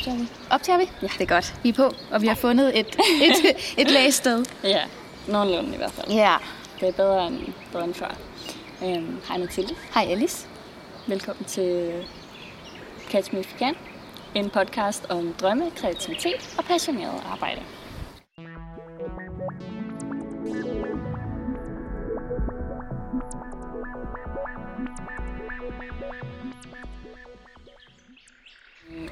Optager vi. Optager vi? Ja. Det er godt. Vi er på, og vi har fundet et, et, et lægested. Ja, nogenlunde i hvert fald. Ja. Det er bedre end, bedre end før. Øhm, hej Mathilde. Hej Alice. Velkommen til Catch Me If You Can. En podcast om drømme, kreativitet og passioneret arbejde.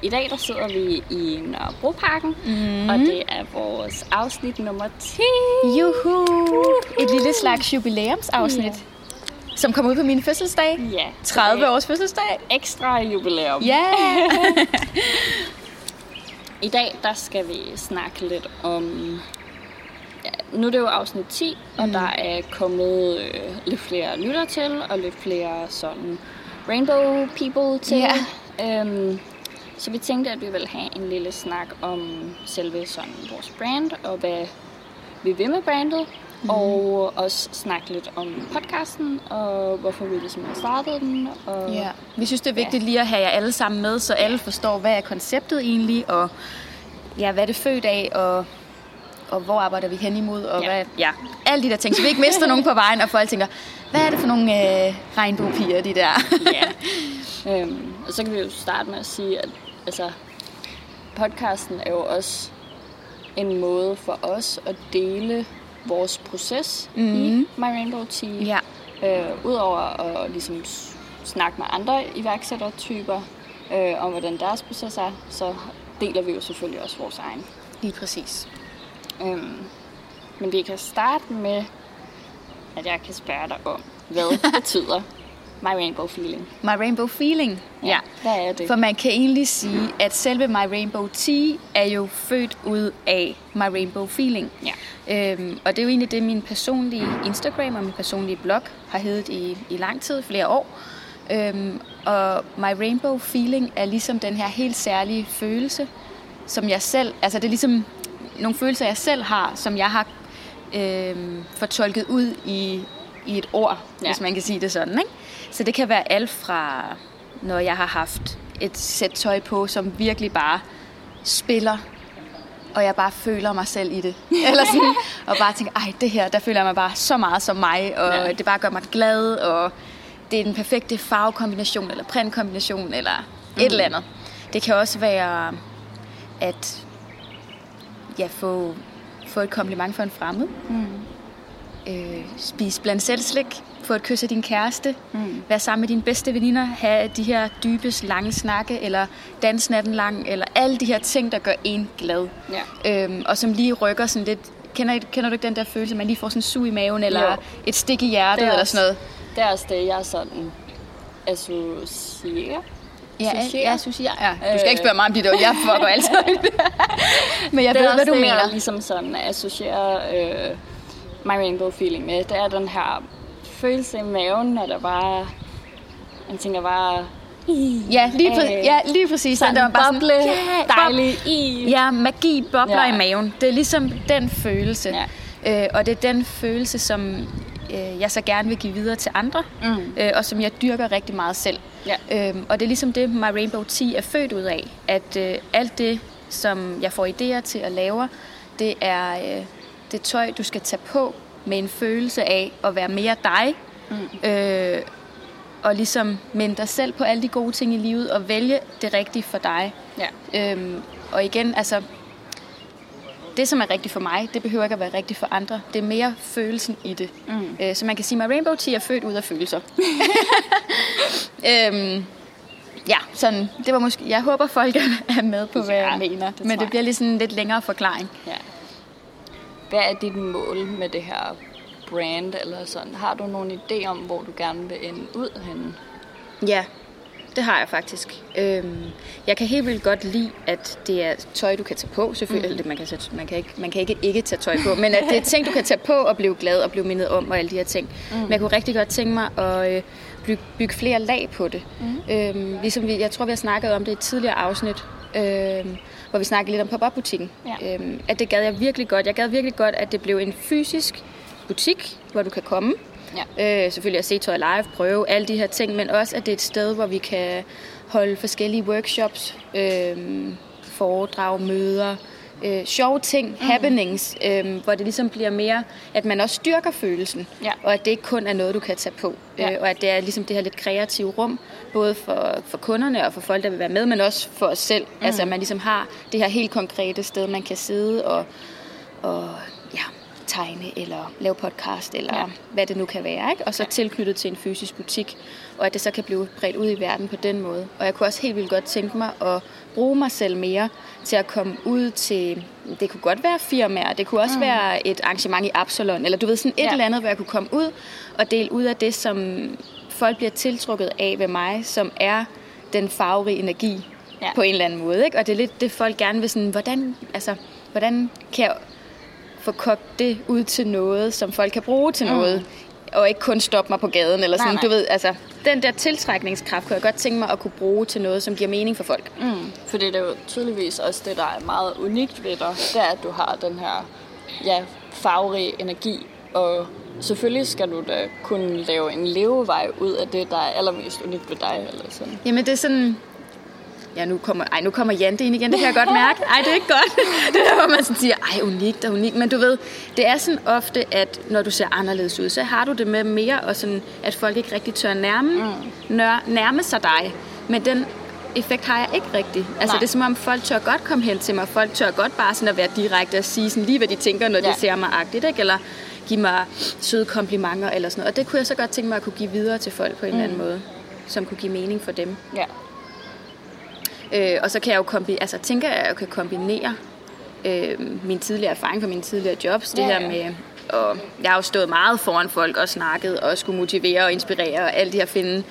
I dag der sidder vi i Nørrebroparken, mm. og det er vores afsnit nummer 10. Juhu! Et lille slags jubilæumsafsnit, Ja. som kommer ud på min fødselsdag. Ja, 30 det er års fødselsdag. Ekstra jubilæum. Ja! I dag der skal vi snakke lidt om... Ja, nu er det jo afsnit 10, og Mm. der er kommet øh, lidt flere lytter til, og lidt flere sådan rainbow people til. Ja. Øhm, så vi tænkte, at vi ville have en lille snak om selve sådan vores brand, og hvad vi vil med brandet. Mm. Og også snakke lidt om podcasten, og hvorfor vi ligesom har startet den. Og ja. Vi synes, det er vigtigt lige at have jer alle sammen med, så alle forstår, hvad er konceptet egentlig, og ja, hvad er det født af, og, og hvor arbejder vi hen imod, og Ja. hvad, ja, alle de der ting, så vi ikke mister nogen på vejen, og folk tænker, hvad er det for nogle øh, regnbuepiger, de der? Ja. øhm, og så kan vi jo starte med at sige, at altså, podcasten er jo også en måde for os at dele vores proces mm. i My Rainbow Tea. Mhm. ja. Øh, Udover at ligesom snakke med andre iværksættertyper øh, om, hvordan deres proces er, så deler vi jo selvfølgelig også vores egen. Lige præcis. Øhm, men vi kan starte med, at jeg kan spørge dig om, hvad betyder My Rainbow Feeling? My Rainbow Feeling. Ja, hvad er det? For man kan egentlig sige, at selve My Rainbow Tea er jo født ud af My Rainbow Feeling. Ja. Øhm, og det er jo egentlig det, min personlige Instagram og min personlige blog har heddet i, i lang tid, flere år. Øhm, og My Rainbow Feeling er ligesom den her helt særlige følelse, som jeg selv, altså det er ligesom nogle følelser, jeg selv har, som jeg har øhm, fortolket ud i, i et ord, Ja. ja. hvis man kan sige det sådan. Ikke? Så det kan være alt fra, når jeg har haft et sæt tøj på, som virkelig bare spiller, og jeg bare føler mig selv i det. Eller sådan, og bare tænker, ej, det her, der føler jeg mig bare så meget som mig, og Ja. det bare gør mig glad, og det er den perfekte farvekombination, eller printkombination, eller et eller andet. Det kan også være at ja, få, få et kompliment fra en fremmed. Mm. Øh, spise blandt selv slik. Få et kys af din kæreste. Mm. Være sammen med dine bedste veninder. Have de her dybe, lange snakke. Eller dans natten lang. Eller alle de her ting, der gør en glad. Ja. Øhm, og som lige rykker sådan lidt... Kender, kender du ikke den der følelse, at man lige får sådan en sug i maven? Eller Jo. et stik i hjertet? Det er Eller også- sådan noget? Det er også det, jeg sådan associerer. Ja, Associerer. ja, jeg synes, jeg, ja. Du skal Øh. ikke spørge mig om dit. Jeg fucker altid. Men jeg det er ved, også hvad du det, mener. jeg ligesom sådan associerer øh, My Rainbow Feeling med. Det er den her følelse i maven, når der bare... Man tænker bare... Ja, lige, præ- Øh, ja, lige præcis. Sådan der var boble, sådan, ja, dejlig i. Ja, magi bobler ja. i maven. Det er ligesom den følelse. Ja. Øh, og det er den følelse, som øh, jeg så gerne vil give videre til andre, Mm. øh, og som jeg dyrker rigtig meget selv. Ja. Øhm, og det er ligesom det, My Rainbow Tea er født ud af. At øh, alt det, som jeg får idéer til at lave, det er øh, det tøj, du skal tage på med en følelse af at være mere dig. Mm. Øh, og ligesom minde dig selv på alle de gode ting i livet, og vælge det rigtige for dig. Ja. Øhm, og igen, altså, det som er rigtigt for mig, det behøver ikke at være rigtigt for andre. Det er mere følelsen i det. Mm. Øh, så man kan sige, at Rainbow Tea er født ud af følelser. øhm, ja, sådan, det var måske, jeg håber, folk er med på, hvad Ja, jeg mener. det Men det bliver lige sådan en lidt længere forklaring. Ja. Hvad er dit mål med det her brand eller sådan? Har du nogen idé om, hvor du gerne vil ende ud henne? Ja, det har jeg faktisk. Øhm, jeg kan helt vildt godt lide, at det er tøj, du kan tage på. Selvfølgelig, mm. man, kan sætte, man, kan ikke, man kan ikke ikke tage tøj på, men at det er ting, du kan tage på og blive glad og blive mindet om og alle de her ting. Mm. Men jeg kunne rigtig godt tænke mig at øh, bygge, bygge flere lag på det. Mm. Øhm, ligesom vi, jeg tror, vi har snakket om det i et tidligere afsnit, øhm, hvor vi snakkede lidt om pop-up-butikken. Ja. Øhm, at det gad jeg virkelig godt. Jeg gad virkelig godt, at det blev en fysisk butik, hvor du kan komme. Ja. Øh, selvfølgelig at se tøj live, prøve alle de her ting, men også at det er et sted, hvor vi kan holde forskellige workshops, øh, foredrag, møder, øh, sjove ting, mm. happenings, øh, hvor det ligesom bliver mere, at man også styrker følelsen, Ja. og at det ikke kun er noget, du kan tage på, Ja. øh, og at det er ligesom det her lidt kreative rum, både for, for kunderne og for folk, der vil være med, men også for os selv. Mm. Altså, at man ligesom har det her helt konkrete sted, man kan sidde og, og ja, tegne, eller lave podcast, eller Ja. ja. hvad det nu kan være, ikke? og så tilknyttet til en fysisk butik, og at det så kan blive bredt ud i verden på den måde. Og jeg kunne også helt vildt godt tænke mig at bruge mig selv mere til at komme ud til, det kunne godt være firmaer, det kunne også mm. være et arrangement i Absalon, eller du ved sådan et Ja. eller andet, hvor jeg kunne komme ud og dele ud af det, som folk bliver tiltrukket af ved mig, som er den farverige energi ja. på en eller anden måde. Ikke? Og det er lidt det, folk gerne vil sådan, hvordan, altså, hvordan kan jeg få kogt det ud til noget, som folk kan bruge til Mm. noget, og ikke kun stoppe mig på gaden, eller sådan, Nej, nej. du ved, altså, den der tiltrækningskraft kunne jeg godt tænke mig at kunne bruge til noget, som giver mening for folk. Mm, fordi det er jo tydeligvis også det, der er meget unikt ved dig, det er, at du har den her ja, farverige energi, og selvfølgelig skal du da kunne lave en levevej ud af det, der er allermest unikt ved dig, eller sådan. Jamen det er sådan... Ja, nu kommer, ej, nu kommer Jante ind igen, det kan jeg godt mærke. Ej, det er ikke godt. Det er der, hvor man sådan siger, ej, unikt og unikt. Men du ved, det er sådan ofte, at når du ser anderledes ud, så har du det med mere, og sådan, at folk ikke rigtig tør nærme, mm. nør, nærme sig dig. Men den effekt har jeg ikke rigtig. Altså, Nej. det er som om, folk tør godt komme hen til mig. Folk tør godt bare sådan at være direkte og sige sådan lige, hvad de tænker, når Ja. de ser mig agtigt, ikke? Eller give mig søde komplimenter eller sådan noget. Og det kunne jeg så godt tænke mig at kunne give videre til folk på en mm. eller anden måde, som kunne give mening for dem. Ja. Øh, og så kan jeg jo kombi- altså, tænker jeg, at jeg kan kombinere øh, min tidligere erfaring fra mine tidligere jobs. Det Ja, her ja. med, og jeg har jo stået meget foran folk og snakket og skulle motivere og inspirere og alt det her finde,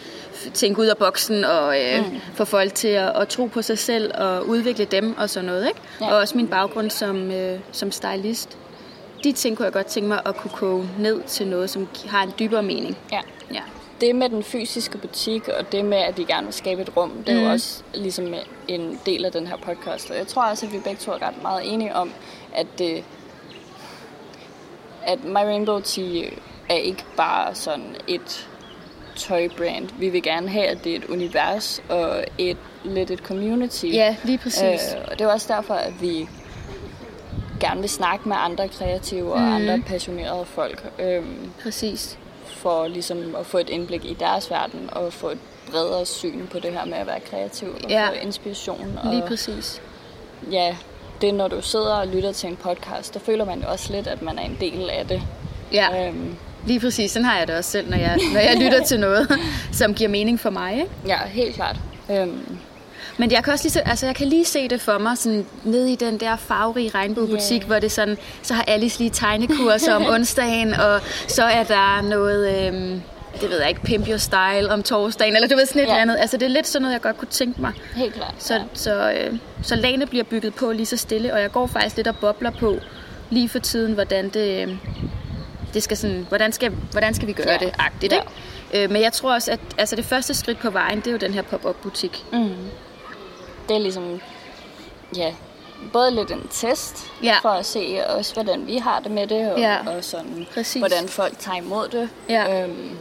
tænke ud af boksen og øh, mm. få folk til at, at tro på sig selv og udvikle dem og sådan noget. Ikke? Ja. Og også min baggrund som, øh, som stylist. De ting kunne jeg godt tænke mig at kunne koge ned til noget, som har en dybere mening. ja. Ja. Det med den fysiske butik, og det med, at de gerne vil skabe et rum, det er mm. jo også ligesom en del af den her podcast. Og jeg tror også, at vi begge to er ret meget enige om, at det, at My Rainbow Tea er ikke bare sådan et tøjbrand. Vi vil gerne have, at det er et univers og et lidt et community. ja, lige præcis. Øh, og det er også derfor, at vi gerne vil snakke med andre kreative og Mhm. andre passionerede folk. Øhm, præcis. For ligesom at få et indblik i deres verden og få et bredere syn på det her med at være kreativ og Ja. få inspiration. Og Lige præcis. ja, det når du sidder og lytter til en podcast, der føler man jo også lidt, at man er en del af det. Ja. Øhm, Lige præcis, sådan har jeg det også selv, når jeg, når jeg lytter til noget, som giver mening for mig. Ikke? ja, helt klart. Øhm, Men jeg kan også lige, så, altså jeg kan lige se det for mig, sådan nede i den der farverige regnbuebutik, yeah. hvor det sådan, så har Alice lige tegnekurser om onsdagen, og så er der noget, øhm, det ved jeg ikke, Pimp Your Style om torsdagen, eller du ved sådan et Ja. eller andet. Altså det er lidt sådan noget, jeg godt kunne tænke mig. helt klart. Så, ja. så, øh, så lagene bliver bygget på lige så stille, og jeg går faktisk lidt og bobler på lige for tiden, hvordan det, øh, det skal sådan, hvordan skal, hvordan skal vi gøre Ja. det agtigt, Ja. ikke? Øh, men jeg tror også, at altså det første skridt på vejen, det er jo den her pop-up butik. Mm. Det er ligesom, ja, både lidt en test, Ja. for at se også, hvordan vi har det med det, og, Ja. og sådan, Præcis. hvordan folk tager imod det. Ja. Øhm,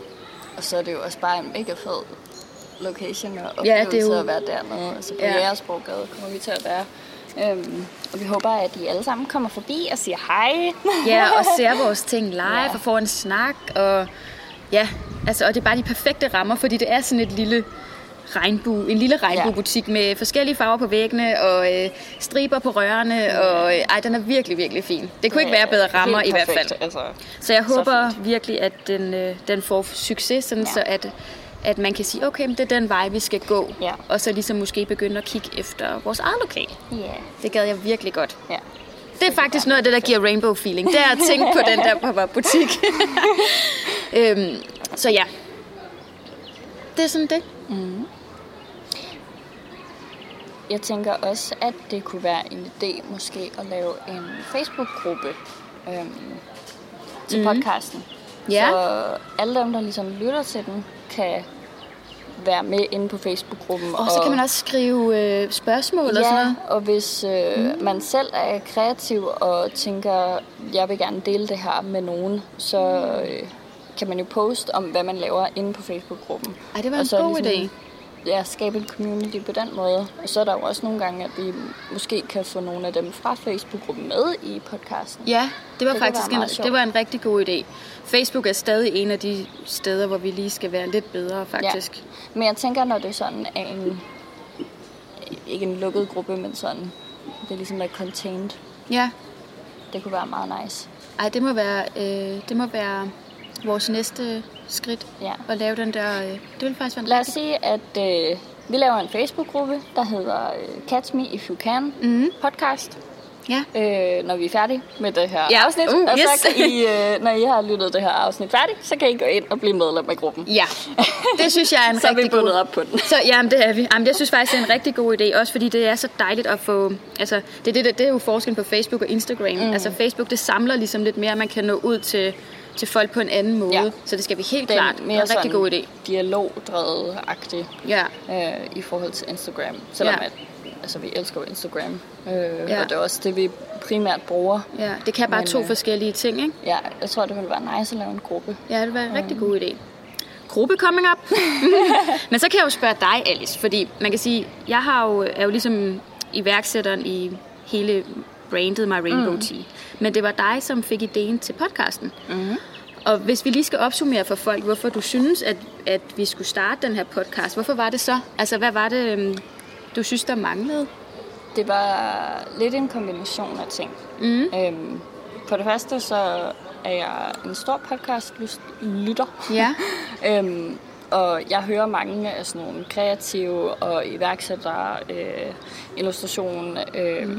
og så er det jo også bare en mega fed location og Ja, oplevelse det er jo- at være dernede. Altså på Ja. ja. Jægersborggade kommer vi til at være. Øhm, og vi håber, at I alle sammen kommer forbi og siger hej. Ja, og ser vores ting live Ja. ja. og får en snak. Og, ja, altså, og det er bare de perfekte rammer, fordi det er sådan et lille regnbue, en lille regnbuebutik med forskellige farver på væggene og øh, striber på rørene. Og, øh, ej, den er virkelig, virkelig fin. Det kunne ikke være bedre rammer Helt i hvert perfekt, fald. Altså. Så jeg Så håber fint. virkelig, at den, øh, den får succes, sådan Ja. så at, at man kan sige, okay, men det er den vej, vi skal gå. Ja. Og så ligesom måske begynde at kigge efter vores eget lokal. Ja. Det gad jeg virkelig godt. ja. Det er faktisk noget af det, der giver rainbow feeling. Det er at tænke på den der pop-up butik. øhm, så ja. Det er sådan det. Jeg tænker også, at det kunne være en idé måske at lave en Facebook-gruppe øhm, til mm. podcasten. Ja. Så alle dem, der ligesom lytter til den, kan være med inde på Facebook-gruppen. Og så kan man også skrive øh, spørgsmål og sådan Ja, noget. og hvis øh, mm. man selv er kreativ og tænker, jeg vil gerne dele det her med nogen, så øh, kan man jo poste om, hvad man laver inde på Facebook-gruppen. Ej, det var Og en så god idé. Ja, skabe et community på den måde. Og så er der jo også nogle gange, at vi måske kan få nogle af dem fra Facebook-gruppen med i podcasten. Ja, det var Det faktisk en, sjovt. det var en rigtig god idé. Facebook er stadig en af de steder, hvor vi lige skal være lidt bedre, faktisk. Ja. Men jeg tænker, når det sådan er en, ikke en lukket gruppe, men sådan, det er ligesom er contained. Ja. Det kunne være meget nice. Ej, det må være, øh, det må være vores næste skridt. Ja. At lave den der... Øh, det vil faktisk være en Lad os sige, at øh, vi laver en Facebook-gruppe, der hedder øh, Catch Me If You Can Mhm. podcast, Ja. øh, når vi er færdige med det her Ja, afsnit. uh, og så kan I, øh, når I har lyttet det her afsnit færdigt, så kan I gå ind og blive medlem af gruppen. Ja, det synes jeg er en Så er vi rigtig god... bundet op på den. Så jamen, det er vi. Jamen, jeg synes faktisk, det er en rigtig god idé, også fordi det er så dejligt at få... Altså, det, er det, der- det er jo forskellen på Facebook og Instagram. Mm. Altså, Facebook, det samler ligesom lidt mere, man kan nå ud til, til folk på en anden måde. Ja. Så det skal vi helt er klart. Det er en rigtig god idé. dialogdrevet-agtig Ja, øh, i forhold til Instagram. Selvom Ja. at, altså, vi elsker jo Instagram, øh, Ja. og det er også det, vi primært bruger. ja. Det kan bare Men, to øh, forskellige ting, ikke? Ja, jeg tror, det ville være nice at lave en gruppe. Ja, det vil være en rigtig god idé. Gruppe coming up. Men så kan jeg jo spørge dig, Alice, fordi man kan sige, jeg har jo, er jo ligesom iværksætteren i hele brandet My Rainbow mm. Tea. Men det var dig, som fik ideen til podcasten. Mm-hmm. Og hvis vi lige skal opsummere for folk, hvorfor du synes, at, at vi skulle starte den her podcast, hvorfor var det så? Altså, hvad var det, øhm, du synes, der manglede? Det var lidt en kombination af ting. Mm. Øhm, for det første, så er jeg en stor podcast-lytter. Ja. øhm, og jeg hører mange af sådan nogle kreative og iværksættere, øh, illustration, øh,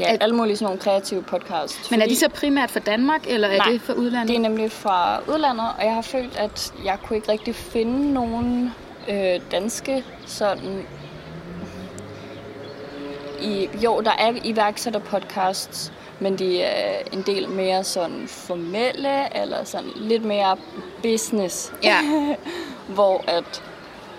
ja, Er- alle mulige sådan nogle kreative podcasts. Men er de Fordi- så primært for Danmark, eller er Nej, det for udlandet? Det er nemlig fra udlandet, og jeg har følt, at jeg kunne ikke rigtig finde nogen øh, danske sådan... I, jo, der er iværksætterpodcasts, men de er en del mere sådan formelle, eller sådan lidt mere business. Ja. Hvor at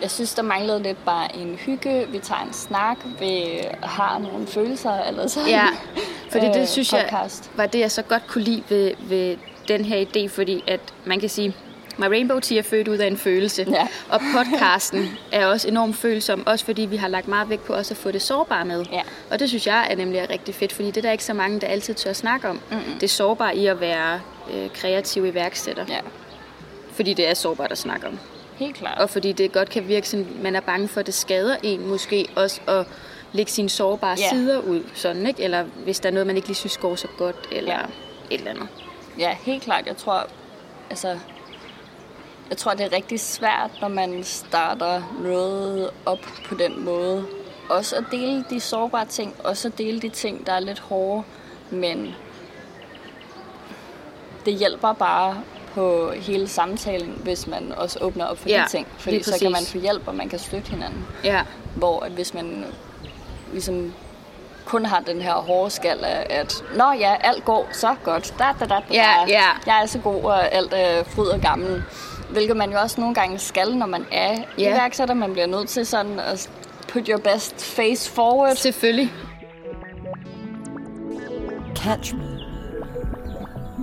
jeg synes, der manglede lidt bare en hygge. Vi tager en snak, vi har nogle følelser, eller sådan. Ja, fordi det øh, synes jeg podcast. var det, jeg så godt kunne lide ved, ved den her idé, fordi at man kan sige, My Rainbow Tea er født ud af en følelse, Ja. og podcasten er også enormt følsom, også fordi vi har lagt meget vægt på også at få det sårbare med. Ja. Og det synes jeg er nemlig rigtig fedt, fordi det er der ikke så mange, der altid tør snakke om. Mm-hmm. Det sårbare i at være øh, kreativ iværksætter, Ja, fordi det er sårbart at snakke om. Helt klart. Og fordi det godt kan virke sådan, man er bange for, at det skader en måske også at lægge sine sårbare Ja. sider ud, sådan, ikke? Eller hvis der er noget, man ikke lige synes går så godt, eller Ja. et eller andet. Ja, helt klart. Jeg tror, altså, jeg tror, det er rigtig svært, når man starter noget op på den måde. Også at dele de sårbare ting, også at dele de ting, der er lidt hårde, men det hjælper bare på hele samtalen, hvis man også åbner op for Ja, de ting. Fordi så kan man få hjælp, og man kan støtte hinanden. Ja, Hvor at hvis man ligesom kun har den her hårde skal af, at Nå ja, alt går så godt. Da, da, da, da, Ja, ja. Jeg er så god, og alt er fryd og gammel. Hvilket man jo også nogle gange skal, når man er Ja. iværksætter. Man bliver nødt til sådan at put your best face forward. selvfølgelig. Catch me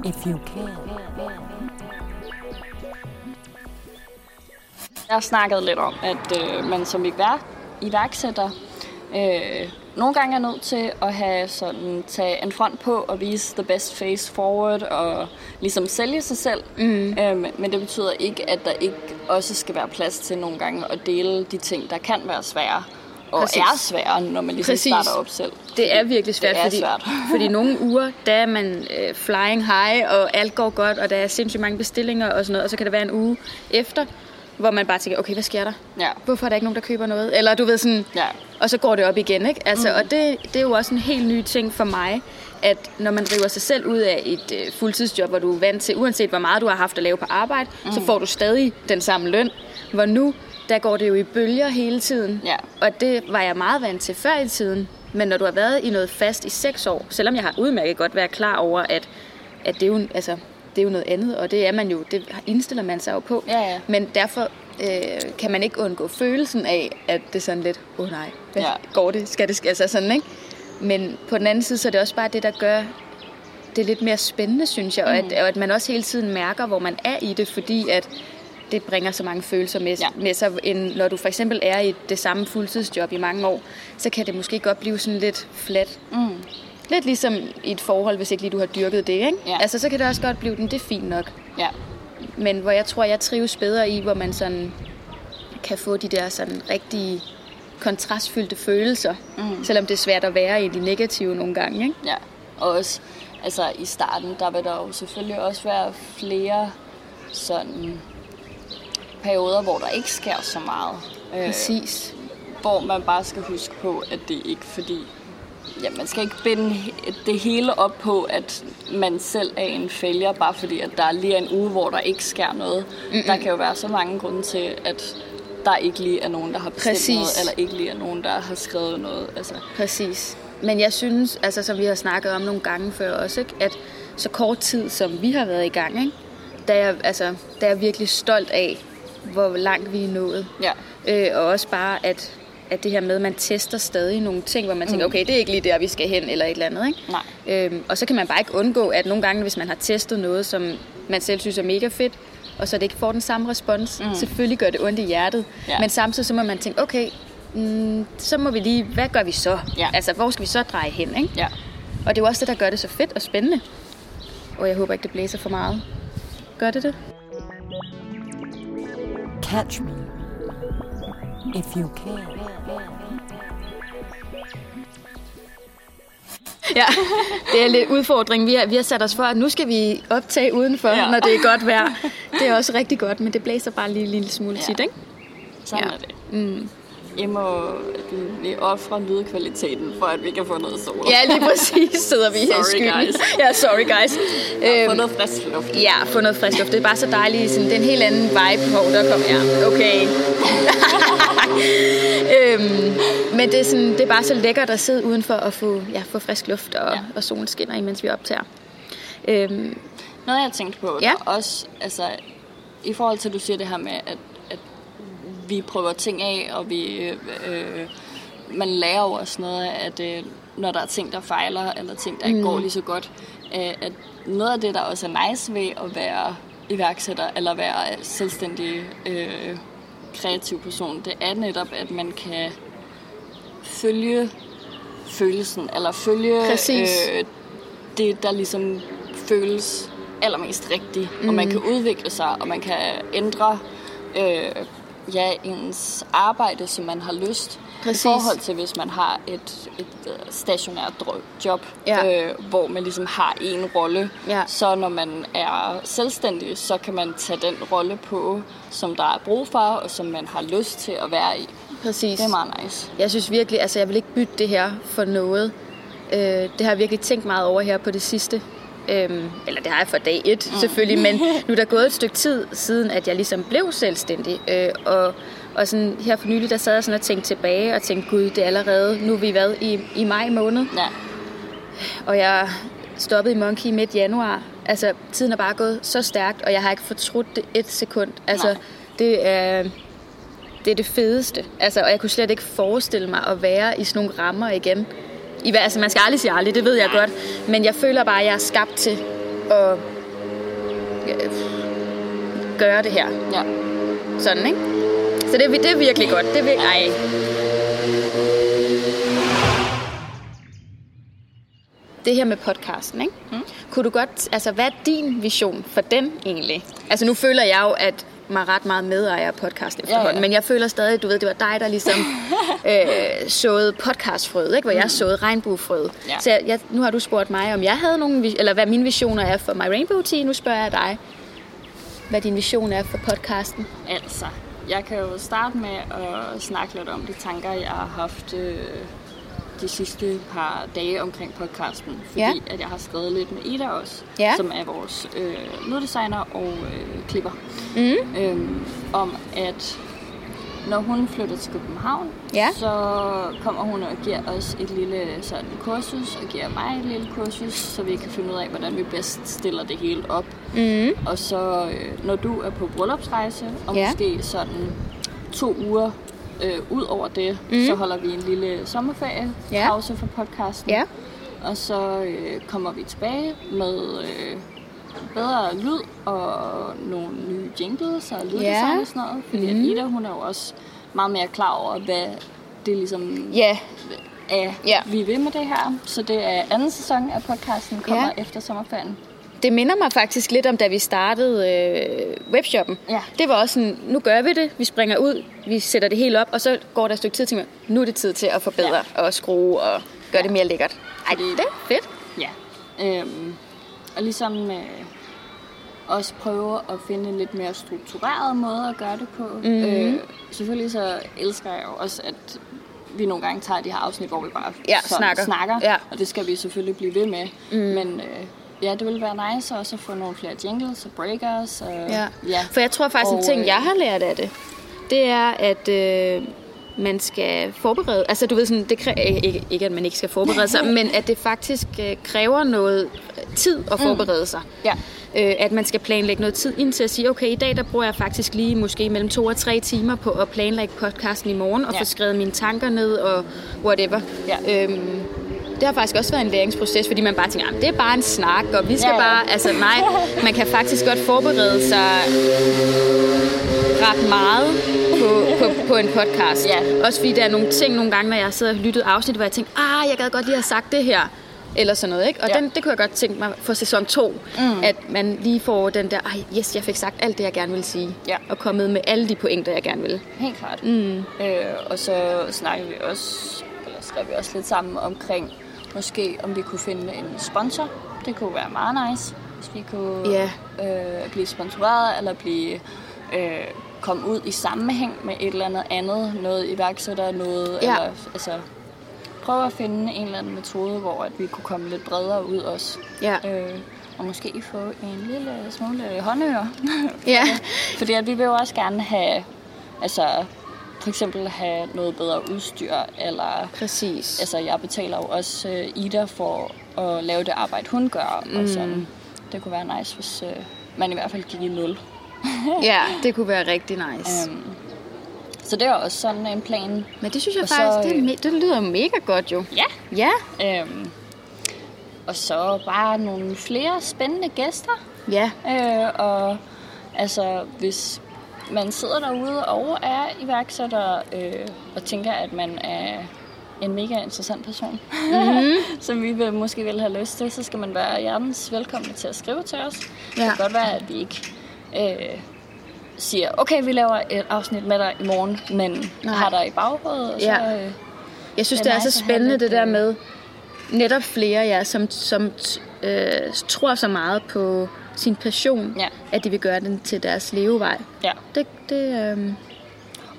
if you can. Jeg har snakket lidt om, at øh, man som ivær- iværksætter øh, nogle gange er nødt til at have sådan, tage en front på og vise the best face forward og ligesom sælge sig selv. Mm. Øhm, men det betyder ikke, at der ikke også skal være plads til nogle gange at dele de ting, der kan være svære og Præcis. er svære, når man ligesom Præcis. starter op selv. Det er virkelig svært, Det er fordi, svært. fordi nogle uger, der er man øh, flying high, og alt går godt, og der er sindssygt mange bestillinger og sådan noget, og så kan der være en uge efter, hvor man bare tænker, okay, hvad sker der? Ja. Hvorfor er der ikke nogen, der køber noget? Eller du ved sådan, Ja. og så går det op igen, ikke? Altså, mm. Og det, det er jo også en helt ny ting for mig, at når man driver sig selv ud af et øh, fuldtidsjob, hvor du er vant til, uanset hvor meget du har haft at lave på arbejde, mm. så får du stadig den samme løn. Hvor nu, der går det jo i bølger hele tiden. Ja. Og det var jeg meget vant til før i tiden. Men når du har været i noget fast i seks år, selvom jeg har udmærket godt været klar over, at, at det, er jo, altså, det er jo noget andet, og det er man jo, det indstiller man sig jo på. Ja, ja. Men derfor øh, kan man ikke undgå følelsen af, at det er sådan lidt, åh oh, nej, hvad Ja. går det, skal det, altså sådan, ikke? Men på den anden side, så er det også bare det, der gør det lidt mere spændende, synes jeg, og, at, og at man også hele tiden mærker, hvor man er i det, fordi at det bringer så mange følelser med, ja. med sig, end når du for eksempel er i det samme fuldtidsjob i mange år, så kan det måske godt blive sådan lidt flat. Mm. Lidt ligesom i et forhold, hvis ikke lige du har dyrket det, ikke? Ja. Altså, så kan det også godt blive den, det er fint nok. Ja. Men hvor jeg tror, jeg trives bedre i, hvor man sådan kan få de der sådan rigtige kontrastfyldte følelser. Mm. Selvom det er svært at være i de negative nogle gange, ikke? Ja, og også altså, i starten, der vil der jo selvfølgelig også være flere sådan perioder, hvor der ikke sker så meget. Øh, Præcis. hvor man bare skal huske på, at det ikke fordi... Ja, man skal ikke binde det hele op på, at man selv er en failure, bare fordi, at der er lige en uge, hvor der ikke sker noget. Mm-mm. Der kan jo være så mange grunde til, at der ikke lige er nogen, der har bestemt Præcis. noget, eller ikke lige er nogen, der har skrevet noget. Altså, Præcis. Men jeg synes, altså som vi har snakket om nogle gange før også, ikke, at så kort tid, som vi har været i gang, ikke, der, er jeg, altså, der er jeg virkelig stolt af, hvor langt vi er nået. ja. Øh, og også bare, at, at det her med, at man tester stadig nogle ting, hvor man tænker, okay, det er ikke lige der, vi skal hen, eller et eller andet. Ikke? Nej. Øhm, og så kan man bare ikke undgå, at nogle gange, hvis man har testet noget, som man selv synes er mega fedt, og så det ikke får den samme respons, mm. selvfølgelig gør det ondt i hjertet. Ja. Men samtidig så må man tænke, okay, mm, så må vi lige, hvad gør vi så? Ja. Altså, hvor skal vi så dreje hen? Ikke? Ja. Og det er jo også det, der gør det så fedt og spændende. Og jeg håber ikke, det blæser for meget. Gør det det? Catch me if you can. Ja, det er lidt udfordring. Vi har, vi har sat os for, at nu skal vi optage udenfor, Ja. ja. når det er godt vejr. Det er også rigtig godt, men det blæser bare lige en lille smule Ja. tit, ikke? Sådan Ja. er det. Mm. I må vi offre lydkvaliteten, for at vi kan få noget sol. Ja, lige præcis sidder vi her i Sorry, skyggen. guys. Ja, sorry guys. Få Øhm, noget frisk luft. ja, få noget frisk luft. Det er bare så dejligt. Sådan, det er en helt anden vibe. Hov, der kom ja, okay. øhm, men det er, sådan, det er bare så lækkert at sidde udenfor og få, ja, få frisk luft og, Ja. og solen skinner, imens vi optager. Øhm, Noget jeg tænkte på, Ja. også, altså, i forhold til, at du siger det her med, at, at vi prøver ting af, og vi, øh, man lærer jo også noget af, at øh, når der er ting, der fejler, eller ting, der ikke Mm. går lige så godt, øh, at noget af det, der også er nice ved at være iværksætter, eller være selvstændig øh, kreativ person, det er netop, at man kan følge følelsen, eller følge Præcis. øh, det, der ligesom føles allermest rigtigt. Mm. Og man kan udvikle sig, og man kan ændre øh, ja, ens arbejde, som man har lyst. Præcis. I forhold til, hvis man har et, et øh, stationært job, Ja. øh, hvor man ligesom har en rolle. Ja. Så når man er selvstændig, så kan man tage den rolle på, som der er brug for, og som man har lyst til at være i. præcis. Det er meget nice. Jeg synes virkelig, altså jeg vil ikke bytte det her for noget. Øh, det har jeg virkelig tænkt meget over her på det sidste. Øhm, eller det har jeg for dag et, mm. selvfølgelig, men nu er der gået et stykke tid siden, at jeg ligesom blev selvstændig. Øh, og, og sådan, her for nylig, der sad jeg sådan og tænkte tilbage og tænkte, gud, det er allerede, nu er vi været i, i maj måned, Ja. og jeg stoppede i Monkey i midt januar. Altså, tiden er bare gået så stærkt, og jeg har ikke fortrudt det et sekund. Altså, Nej. det er, det er det fedeste. Altså, og jeg kunne slet ikke forestille mig at være i sådan nogle rammer igen. I, altså, man skal aldrig sige aldrig, det ved jeg godt. Men jeg føler bare, at jeg er skabt til at øh, gøre det her. ja. Sådan, ikke? Så det, er- det er virkelig godt. Det er virkelig, ej. Det her med podcasten, ikke? Mm. Kunne du godt, altså hvad er din vision for den egentlig? Altså nu føler jeg jo, at mig ret meget medejer af podcast efterhånden, Ja, ja. men jeg føler stadig, du ved, det var dig, der ligesom øh, såede podcastfrøet, ikke? Hvor jeg såede regnbuefrøet. Mm. Ja. Så jeg, jeg, nu har du spurgt mig, om jeg havde nogle, vi- eller hvad mine visioner er for My Rainbow Tea. Nu spørger jeg dig, hvad din vision er for podcasten. Altså, jeg kan jo starte med at snakke lidt om de tanker, jeg har haft øh, de sidste par dage omkring podcasten. Fordi Ja. at jeg har skrevet lidt med Ida også, Ja. som er vores øh, lyddesigner og øh, klipper. Mm. Øhm, om at når hun flytter til København, Ja. så kommer hun og giver os et lille sådan kursus, og giver mig et lille kursus, så vi kan finde ud af, hvordan vi bedst stiller det hele op. Mm. Og så øh, når du er på bryllupsrejse, og Ja. måske sådan to uger øh, ud over det, mm. så holder vi en lille sommerferie, Ja. pause for podcasten. Ja. Og så øh, kommer vi tilbage med øh, bedre lyd og nogle nye jingles og lyddesign Ja. og sådan noget. Fordi mm. Ida, hun er jo også meget mere klar over, hvad det ligesom Ja, er, Ja. vi vil med det her. Så det er anden sæson af podcasten, kommer Ja. efter sommerferien. Det minder mig faktisk lidt om, da vi startede øh, webshoppen. Ja. Det var også sådan, nu gør vi det, vi springer ud, vi sætter det helt op, og så går der et stykke tid til, nu er det tid til at forbedre ja. og skrue og gøre det mere lækkert. Ej, Fordi- det er fedt. Ja. Øhm, og ligesom øh, også prøve at finde en lidt mere struktureret måde at gøre det på. Mm-hmm. Øh, selvfølgelig så elsker jeg jo også, at vi nogle gange tager de her afsnit, hvor vi bare Ja, snakker. snakker Ja. og det skal vi selvfølgelig blive ved med. Mm. Men øh, ja, det vil være nice også at få nogle flere jingles og breakers. Og, Ja. ja. For jeg tror faktisk, en Og, ting, øh, jeg har lært af det, det er, at øh, man skal forberede... Altså, du ved sådan, det kræver, ikke, ikke, at man ikke skal forberede sig, men at det faktisk øh, kræver noget tid at forberede sig. Ja. Øh, at man skal planlægge noget tid ind til at sige, okay, i dag der bruger jeg faktisk lige måske mellem to og tre timer på at planlægge podcasten i morgen, og Ja. få skrevet mine tanker ned og whatever. Ja. Øhm, det har faktisk også været en læringsproces, fordi man bare tænker, "Jamen, det er bare en snak, og vi skal Ja, ja. bare... Altså nej, man kan faktisk godt forberede sig ret meget på, på, på en podcast. Ja. Også fordi der er nogle ting nogle gange, når jeg sidder og lyttet afsnit, hvor jeg tænker, ah, jeg gad godt lige have sagt det her. Eller sådan noget, ikke? Og Ja. den, det kunne jeg godt tænke mig for sæson 2, mm. at man lige får den der, ej, yes, jeg fik sagt alt det, jeg gerne vil sige. Ja. Og kommet med alle de pointer, jeg gerne vil. Helt klart. Mm. Øh, og så snakker vi også, eller skrev vi også lidt sammen omkring, måske om vi kunne finde en sponsor. Det kunne være meget nice, hvis vi kunne Ja. øh, blive sponsoreret, eller blive øh, komme ud i sammenhæng med et eller andet andet, noget iværksætter, noget, Ja. eller altså prøve at finde en eller anden metode, hvor at vi kunne komme lidt bredere ud også. Ja. Øh, og måske få en lille smule håndører. Ja. Fordi at vi vil jo også gerne have, altså for eksempel have noget bedre udstyr, eller Præcis. altså jeg betaler jo også øh, Ida for at lave det arbejde, hun gør, mm. og sådan. Det kunne være nice, hvis øh, man i hvert fald gik i nul. Ja, det kunne være rigtig nice. Um, så det er også sådan en plan. Men det synes jeg og så, faktisk, det, er øh, me- det lyder mega godt jo. Ja. Ja. Øhm, og så bare nogle flere spændende gæster. Ja. Øh, og altså, hvis man sidder derude og er iværksætter øh, og tænker, at man er en mega interessant person, mm-hmm. som vi vil, måske vil have lyst til, så skal man være hjertens velkommen til at skrive til os. Ja. Det kan godt være, at vi ikke øh, siger, okay, vi laver et afsnit med dig i morgen, men Nej. Har dig i baghovedet, og så... Ja. Øh, Jeg synes, Det det er er, nice så spændende det der øh, med netop flere af jer, som, som øh, tror så meget på sin passion, Ja. at de vil gøre den til deres levevej. ja. Det, det, øh,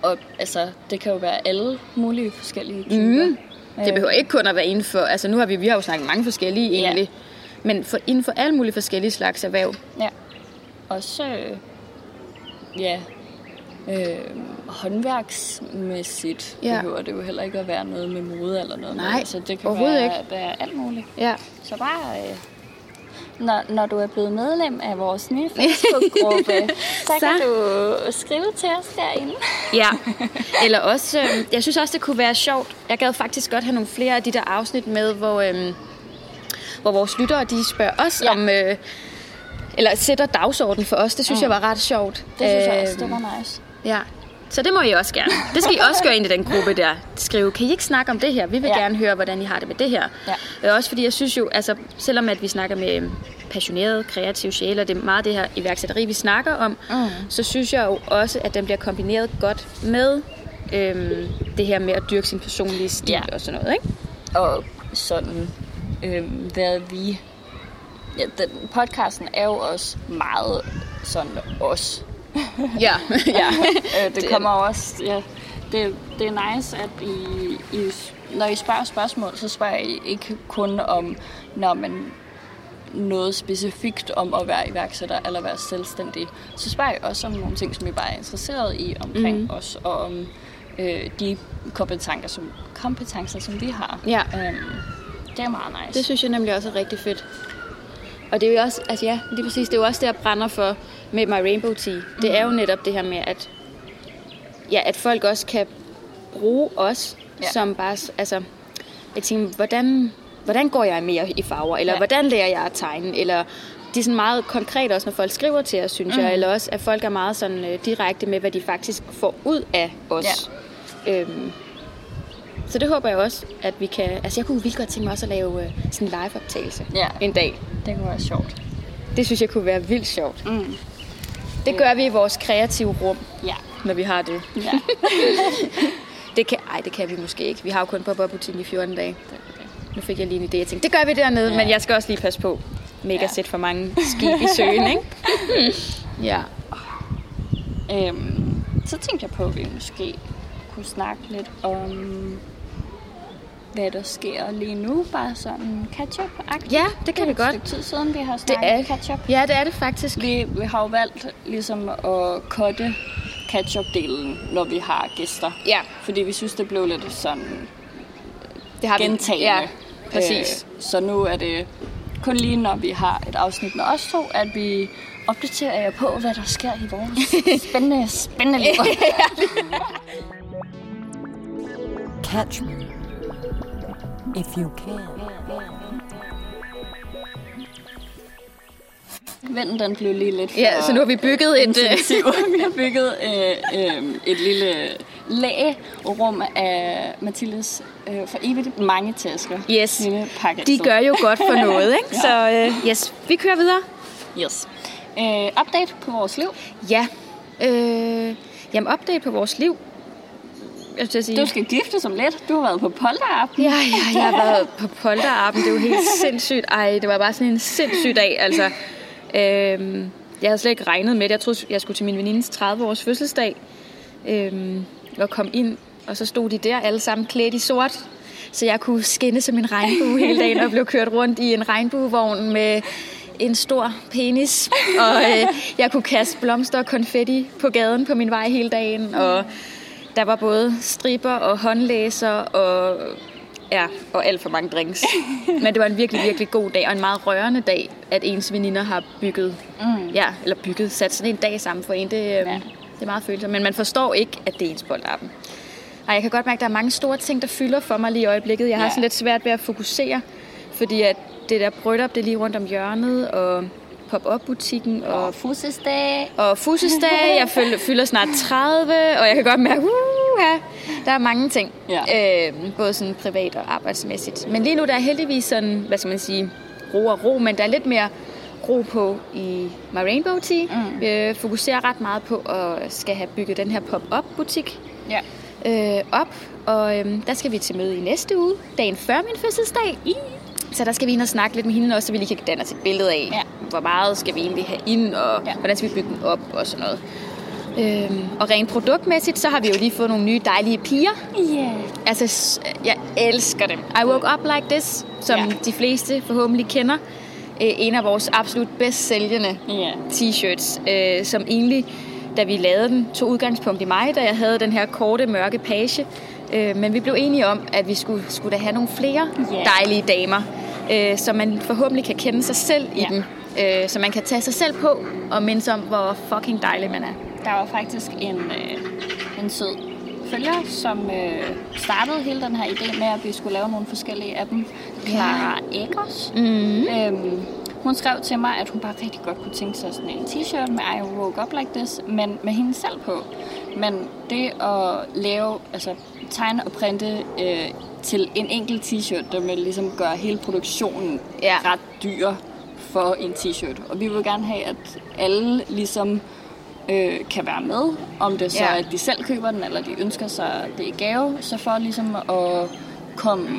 Og altså, det kan jo være alle mulige forskellige typer. mm, det behøver ikke kun at være inden for... Altså nu har vi, vi har jo snakket mange forskellige Ja. egentlig. Men for, inden for alle mulige forskellige slags erhverv. Ja. Også, øh, ja, øh, håndværksmæssigt Ja. ja. behøver det jo heller ikke at være noget med mode eller noget. Nej, med. Så det kan overhovedet være, ikke. være alt muligt. Ja. Så bare, øh, når, når du er blevet medlem af vores nye Facebook-gruppe, så, så kan du skrive til os derinde. Ja, eller også, øh, jeg synes også, det kunne være sjovt. Jeg gad faktisk godt have nogle flere af de der afsnit med, hvor, øh, hvor vores lyttere, de spørger os Ja. om, øh, eller sætter dagsordenen for os. Det synes Mm. jeg var ret sjovt. Det synes jeg også, det var nice. Ja, så det må I også gerne. Det skal I også gøre ind i den gruppe der. Skrive, kan I ikke snakke om det her? Vi vil Ja. gerne høre, hvordan I har det med det her. Ja. Øh, Også fordi jeg synes jo, altså selvom at vi snakker med øhm, passionerede, kreative sjæle, og det er meget det her iværksætteri, vi snakker om, Mm. så synes jeg jo også, at den bliver kombineret godt med øhm, det her med at dyrke sin personlige stil Ja. og sådan noget, ikke? og sådan, øh, hvad vi... Ja, den, podcasten er jo også meget sådan os. Ja, ja. Øh, det, er kommer også... Ja, det, det er nice, at I, I, når I spørger spørgsmål, så spørger I ikke kun om, når man noget specifikt om at være iværksætter eller være selvstændig. Så spørger I også om nogle ting, som I bare er interesseret i omkring mm. os, og om øh, de kompetencer som, kompetencer, som vi har. Ja. Øhm, det er meget nice. Det synes jeg nemlig også er rigtig fedt. Og det er jo også, altså ja, det er præcis, det er jo også det, jeg brænder for med My Rainbow Tea. Det er jo netop det her med, at, ja, at folk også kan bruge os, Ja. som bare, altså, jeg tænker, hvordan, hvordan går jeg mere i farver? Eller Ja. ja. hvordan lærer jeg at tegne? Eller de er sådan meget konkrete også, når folk skriver til os, synes mm. jeg. Eller også, at folk er meget sådan øh, direkte med, hvad de faktisk får ud af os. Ja. Øhm, så det håber jeg også, at vi kan... Altså, jeg kunne vildt godt tænke mig også at lave øh, sådan en live-optagelse Ja. en dag. Det kunne være sjovt. Det synes jeg kunne være vildt sjovt. Mm. Det gør vi i vores kreative rum, Ja. når vi har det. ja. Det kan, ej, det kan vi måske ikke. Vi har jo kun pop up i 14 dage. Nu fik jeg lige en idé. Jeg tænkte, det gør vi dernede, ja. men jeg skal også lige passe på. Mega. Ja. sæt for mange skib i søen, ikke? ja. Øhm, så tænkte jeg på, at vi måske kunne snakke lidt om, hvad der sker lige nu. Bare sådan catch-up-agtigt. Ja, det kan vi et godt. stykke tid siden, vi har Det snakket er, catch-up. ja, det er det faktisk. Vi, vi har jo valgt ligesom at cutte catch-up-delen, når vi har gæster. Ja, Fordi vi synes, det blev lidt sådan det har gentagende. vi. Ja, præcis. Øh, så nu er det kun lige, når vi har et afsnit med os to, at vi opdaterer jer på, hvad der sker i vores spændende, spændende liv. Catch me if you can. Vinden den blev lige lidt for Ja, så nu har vi bygget et... øh, vi har bygget øh, øh, et lille lægerum af Mathildes øh, for evigt mange tasker. Yes. Lille pakke. De gør jo godt for noget, ikke? Så øh, yes, vi kører videre. Yes. Øh, update på vores liv. Ja. Øh, jamen, update på vores liv. Jeg skal sige. Du skal gifte som let. Du har været på polteraften. Ja, ja, jeg har været på polterappen. Det er jo helt sindssygt. Ej, det var bare sådan en sindssyg dag, altså. Øhm, jeg havde slet ikke regnet med det. Jeg troede, jeg skulle til min venindes 30-års fødselsdag. Øhm, og kom ind, og så stod de der alle sammen klædt i sort. Så jeg kunne skinne som en regnbue hele dagen, og blev kørt rundt i en regnbuevogn med en stor penis. Og øh, jeg kunne kaste blomster og konfetti på gaden på min vej hele dagen. Og der var både striber og håndlæser og, ja, og alt for mange drinks. Men det var en virkelig, virkelig god dag, og en meget rørende dag, at ens veninder har bygget, mm. ja, eller bygget, sat sådan en dag sammen for en. Det, ja. det er meget følsomt, men man forstår ikke, at det er ens polterappen. Ej, jeg kan godt mærke, at der er mange store ting, der fylder for mig lige i øjeblikket. Jeg har Ja. sådan lidt svært ved at fokusere, fordi at det der bryllup, det er lige rundt om hjørnet, og pop-up-butikken, og Og fødselsdag. og fødselsdag, jeg fylder, fylder snart 30, og jeg kan godt mærke, uh, der er mange ting. Ja. Øh, både sådan privat og arbejdsmæssigt. Men lige nu der er heldigvis sådan, hvad skal man sige, ro og ro, men der er lidt mere ro på i My Rainbow Tea. Mm. Vi fokuserer ret meget på at skal have bygget den her pop-up butik Ja. øh, op, og øh, der skal vi til møde i næste uge, dagen før min fødselsdag. Så der skal vi ind og snakke lidt med hende også, så vi lige kan danne os et billede af, Ja. Hvor meget skal vi egentlig have ind, og Ja. hvordan skal vi bygge den op og sådan noget. Øhm, og rent produktmæssigt, så har vi jo lige fået nogle nye dejlige piger. Yeah. Altså, jeg elsker dem. I Woke Up Like This, som ja. de fleste forhåbentlig kender. Øh, en af vores absolut bedst sælgende Ja. t-shirts, øh, som egentlig, da vi lavede den, tog udgangspunkt i mig, da jeg havde den her korte, mørke page. Øh, men vi blev enige om, at vi skulle, skulle da have nogle flere Ja. dejlige damer, øh, så man forhåbentlig kan kende sig selv i Ja. dem. Øh, så man kan tage sig selv på og mindes om, hvor fucking dejlig man er. Der var faktisk en, øh, en sød følger, som øh, startede hele den her idé med, at vi skulle lave nogle forskellige af dem. Clara Eggers. Mm. Øhm, hun skrev til mig, at hun bare rigtig godt kunne tænke sig sådan en t-shirt med I woke up like this, men med hende selv på. Men det at lave, altså tegne og printe øh, til en enkelt t-shirt, der vil ligesom gøre hele produktionen Ja. ret dyr for en t-shirt. Og vi vil gerne have, at alle ligesom øh, kan være med, om det så Ja. er, at de selv køber den, eller de ønsker sig det i gave. Så for ligesom at komme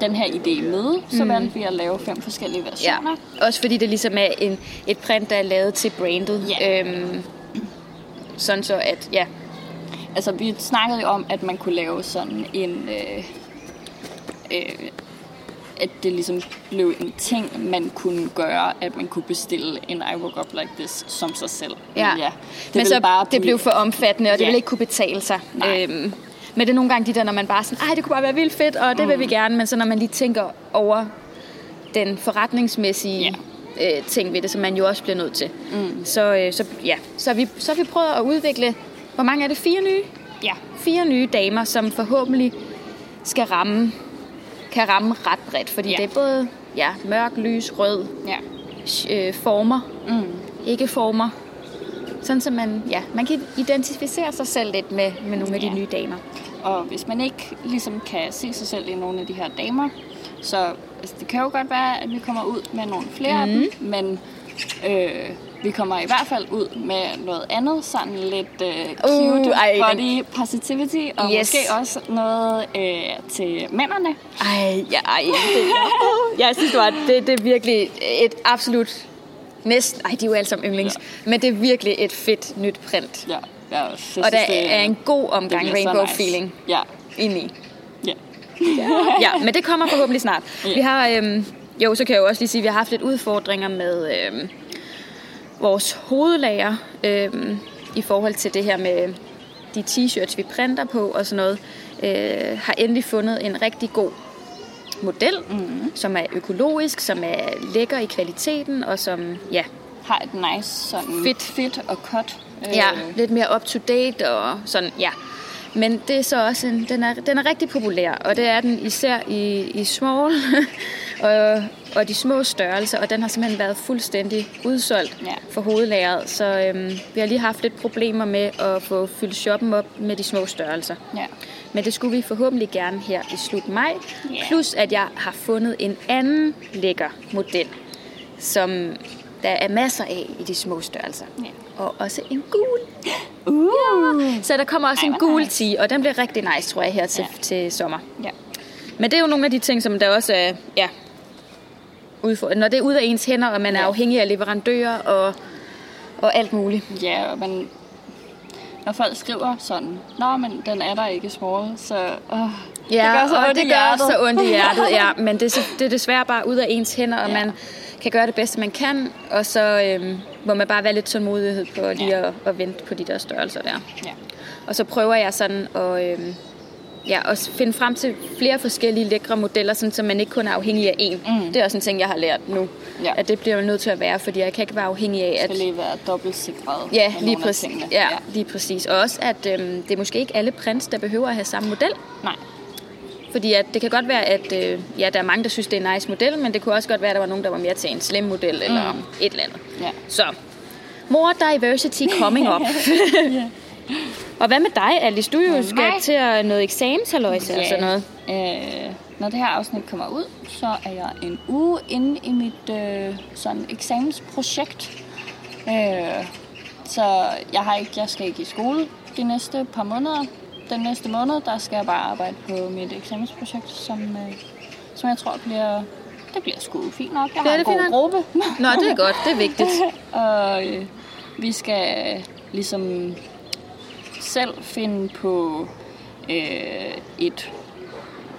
den her idé med, så Mm. valgte vi at lave fem forskellige Ja, versioner. også fordi det ligesom er en, et print, der er lavet til brandet. Ja. Øhm, sådan så at, ja, Altså, vi snakkede jo om, at man kunne lave sådan en... Øh, øh, at det ligesom blev en ting, man kunne gøre, at man kunne bestille en I woke up like this som sig selv. Ja, Men ja det men så bare det blive- blev for omfattende, og det Ja. ville ikke kunne betale sig. Nej. Øhm, men det er nogle gange de der, når man bare sådan, ej, det kunne bare være vildt fedt, og det Mm. vil vi gerne, men så når man lige tænker over den forretningsmæssige øh, ting ved det, som man jo også bliver nødt til, Mm. så, øh, så, ja, så, vi, så vi prøvet at udvikle, hvor mange er det? Fire nye? Ja, Fire nye damer, som forhåbentlig skal ramme, kan ramme ret bredt, fordi Ja. det er både ja, mørk, lys, rød, ja. øh, former. Mm. Ikke former. Sådan så man, ja, man kan identificere sig selv lidt med, med nogle af de Ja. nye damer. Og hvis man ikke ligesom kan se sig selv i nogle af de her damer, så altså, det kan jo godt være, at vi kommer ud med nogle flere mm. af dem, men øh, vi kommer i hvert fald ud med noget andet, sådan lidt øh, cute Uh, ej, den- body positivity, og Yes. måske også noget øh, til mændene. Ej, ja, ej, det, jeg synes, det, var, det, det er virkelig et absolut næsten, ej, de er jo alle sammen yndlings, ja. men det er virkelig et fedt nyt print. Ja, jeg synes, Og der det, er en god omgang rainbow nice. feeling Ja, indeni. ja. Ja, men det kommer forhåbentlig snart. Ja. Vi har, øhm, jo, så kan jeg jo også lige sige, at vi har haft lidt udfordringer med øhm, vores hovedlager øhm, i forhold til det her med de t-shirts, vi printer på og sådan noget. Øh, har endelig fundet en rigtig god model, mm. som er økologisk, som er lækker i kvaliteten og som, ja, Har et nice sådan Fit. fit og cut. Øh, Ja, lidt mere up to date og sådan, ja. Men det er så også en, den, er, den er rigtig populær, og det er den især i, i small og, og de små størrelser, og den har simpelthen været fuldstændig udsolgt Ja. for hovedlageret, så øhm, vi har lige haft lidt problemer med at få fyldt shoppen op med de små størrelser. Ja. Men det skulle vi forhåbentlig gerne her i slut maj. Ja. Plus at jeg har fundet en anden lækker model, som der er masser af i de små størrelser. Ja. Og også en gul. Uh. Så der kommer også Ej, en gul nice. og den bliver rigtig nice, tror jeg, her til, Ja. til sommer. Ja. Men det er jo nogle af de ting, som der også er, ja, udfordret. Når det er ud af ens hænder, og man er Ja. afhængig af leverandører og, og alt muligt. Ja, men når folk skriver sådan, Nå, men den er der ikke small, så åh, Ja, det gør så og ondt det i gør hjertet. så ondt i hjertet, ja. Men det, er det er desværre bare ud af ens hænder, og Ja. man kan gøre det bedste, man kan. Og så øhm, må man bare være lidt tålmodighed på lige Ja. at, at vente på de der størrelser der. Ja. Og så prøver jeg sådan at, øhm, ja, at finde frem til flere forskellige lækre modeller, sådan, så man ikke kun er afhængig af én. Mm. Det er også en ting, jeg har lært nu. Ja. At det bliver man nødt til at være, fordi jeg kan ikke være afhængig af, at skal lige være dobbelt sikret. Ja, lige præcis. tingene. Ja, lige præcis. Og også, at øhm, det er måske ikke alle prints, der behøver at have samme model. Nej. Fordi at det kan godt være, at øh, ja, der er mange, der synes, det er en nice model, men det kunne også godt være, at der var nogen, der var mere til en slim model eller Mm. et eller andet. Ja. Så, more diversity coming up. og hvad med dig, Alice? Du jo skal mig? til at noget eksamenshalløjse og sådan noget. Øh, når det her afsnit kommer ud, så er jeg en uge inde i mit øh, sådan eksamensprojekt. Øh, så jeg har ikke, jeg skal ikke i skole de næste par måneder. Den næste måned, der skal jeg bare arbejde på mit eksamensprojekt, som, øh, som jeg tror bliver, det bliver sgu fint nok. Jeg Bliver har en det god gruppe. Nå, det er godt. Det er vigtigt. Og øh, vi skal ligesom selv finde på øh, et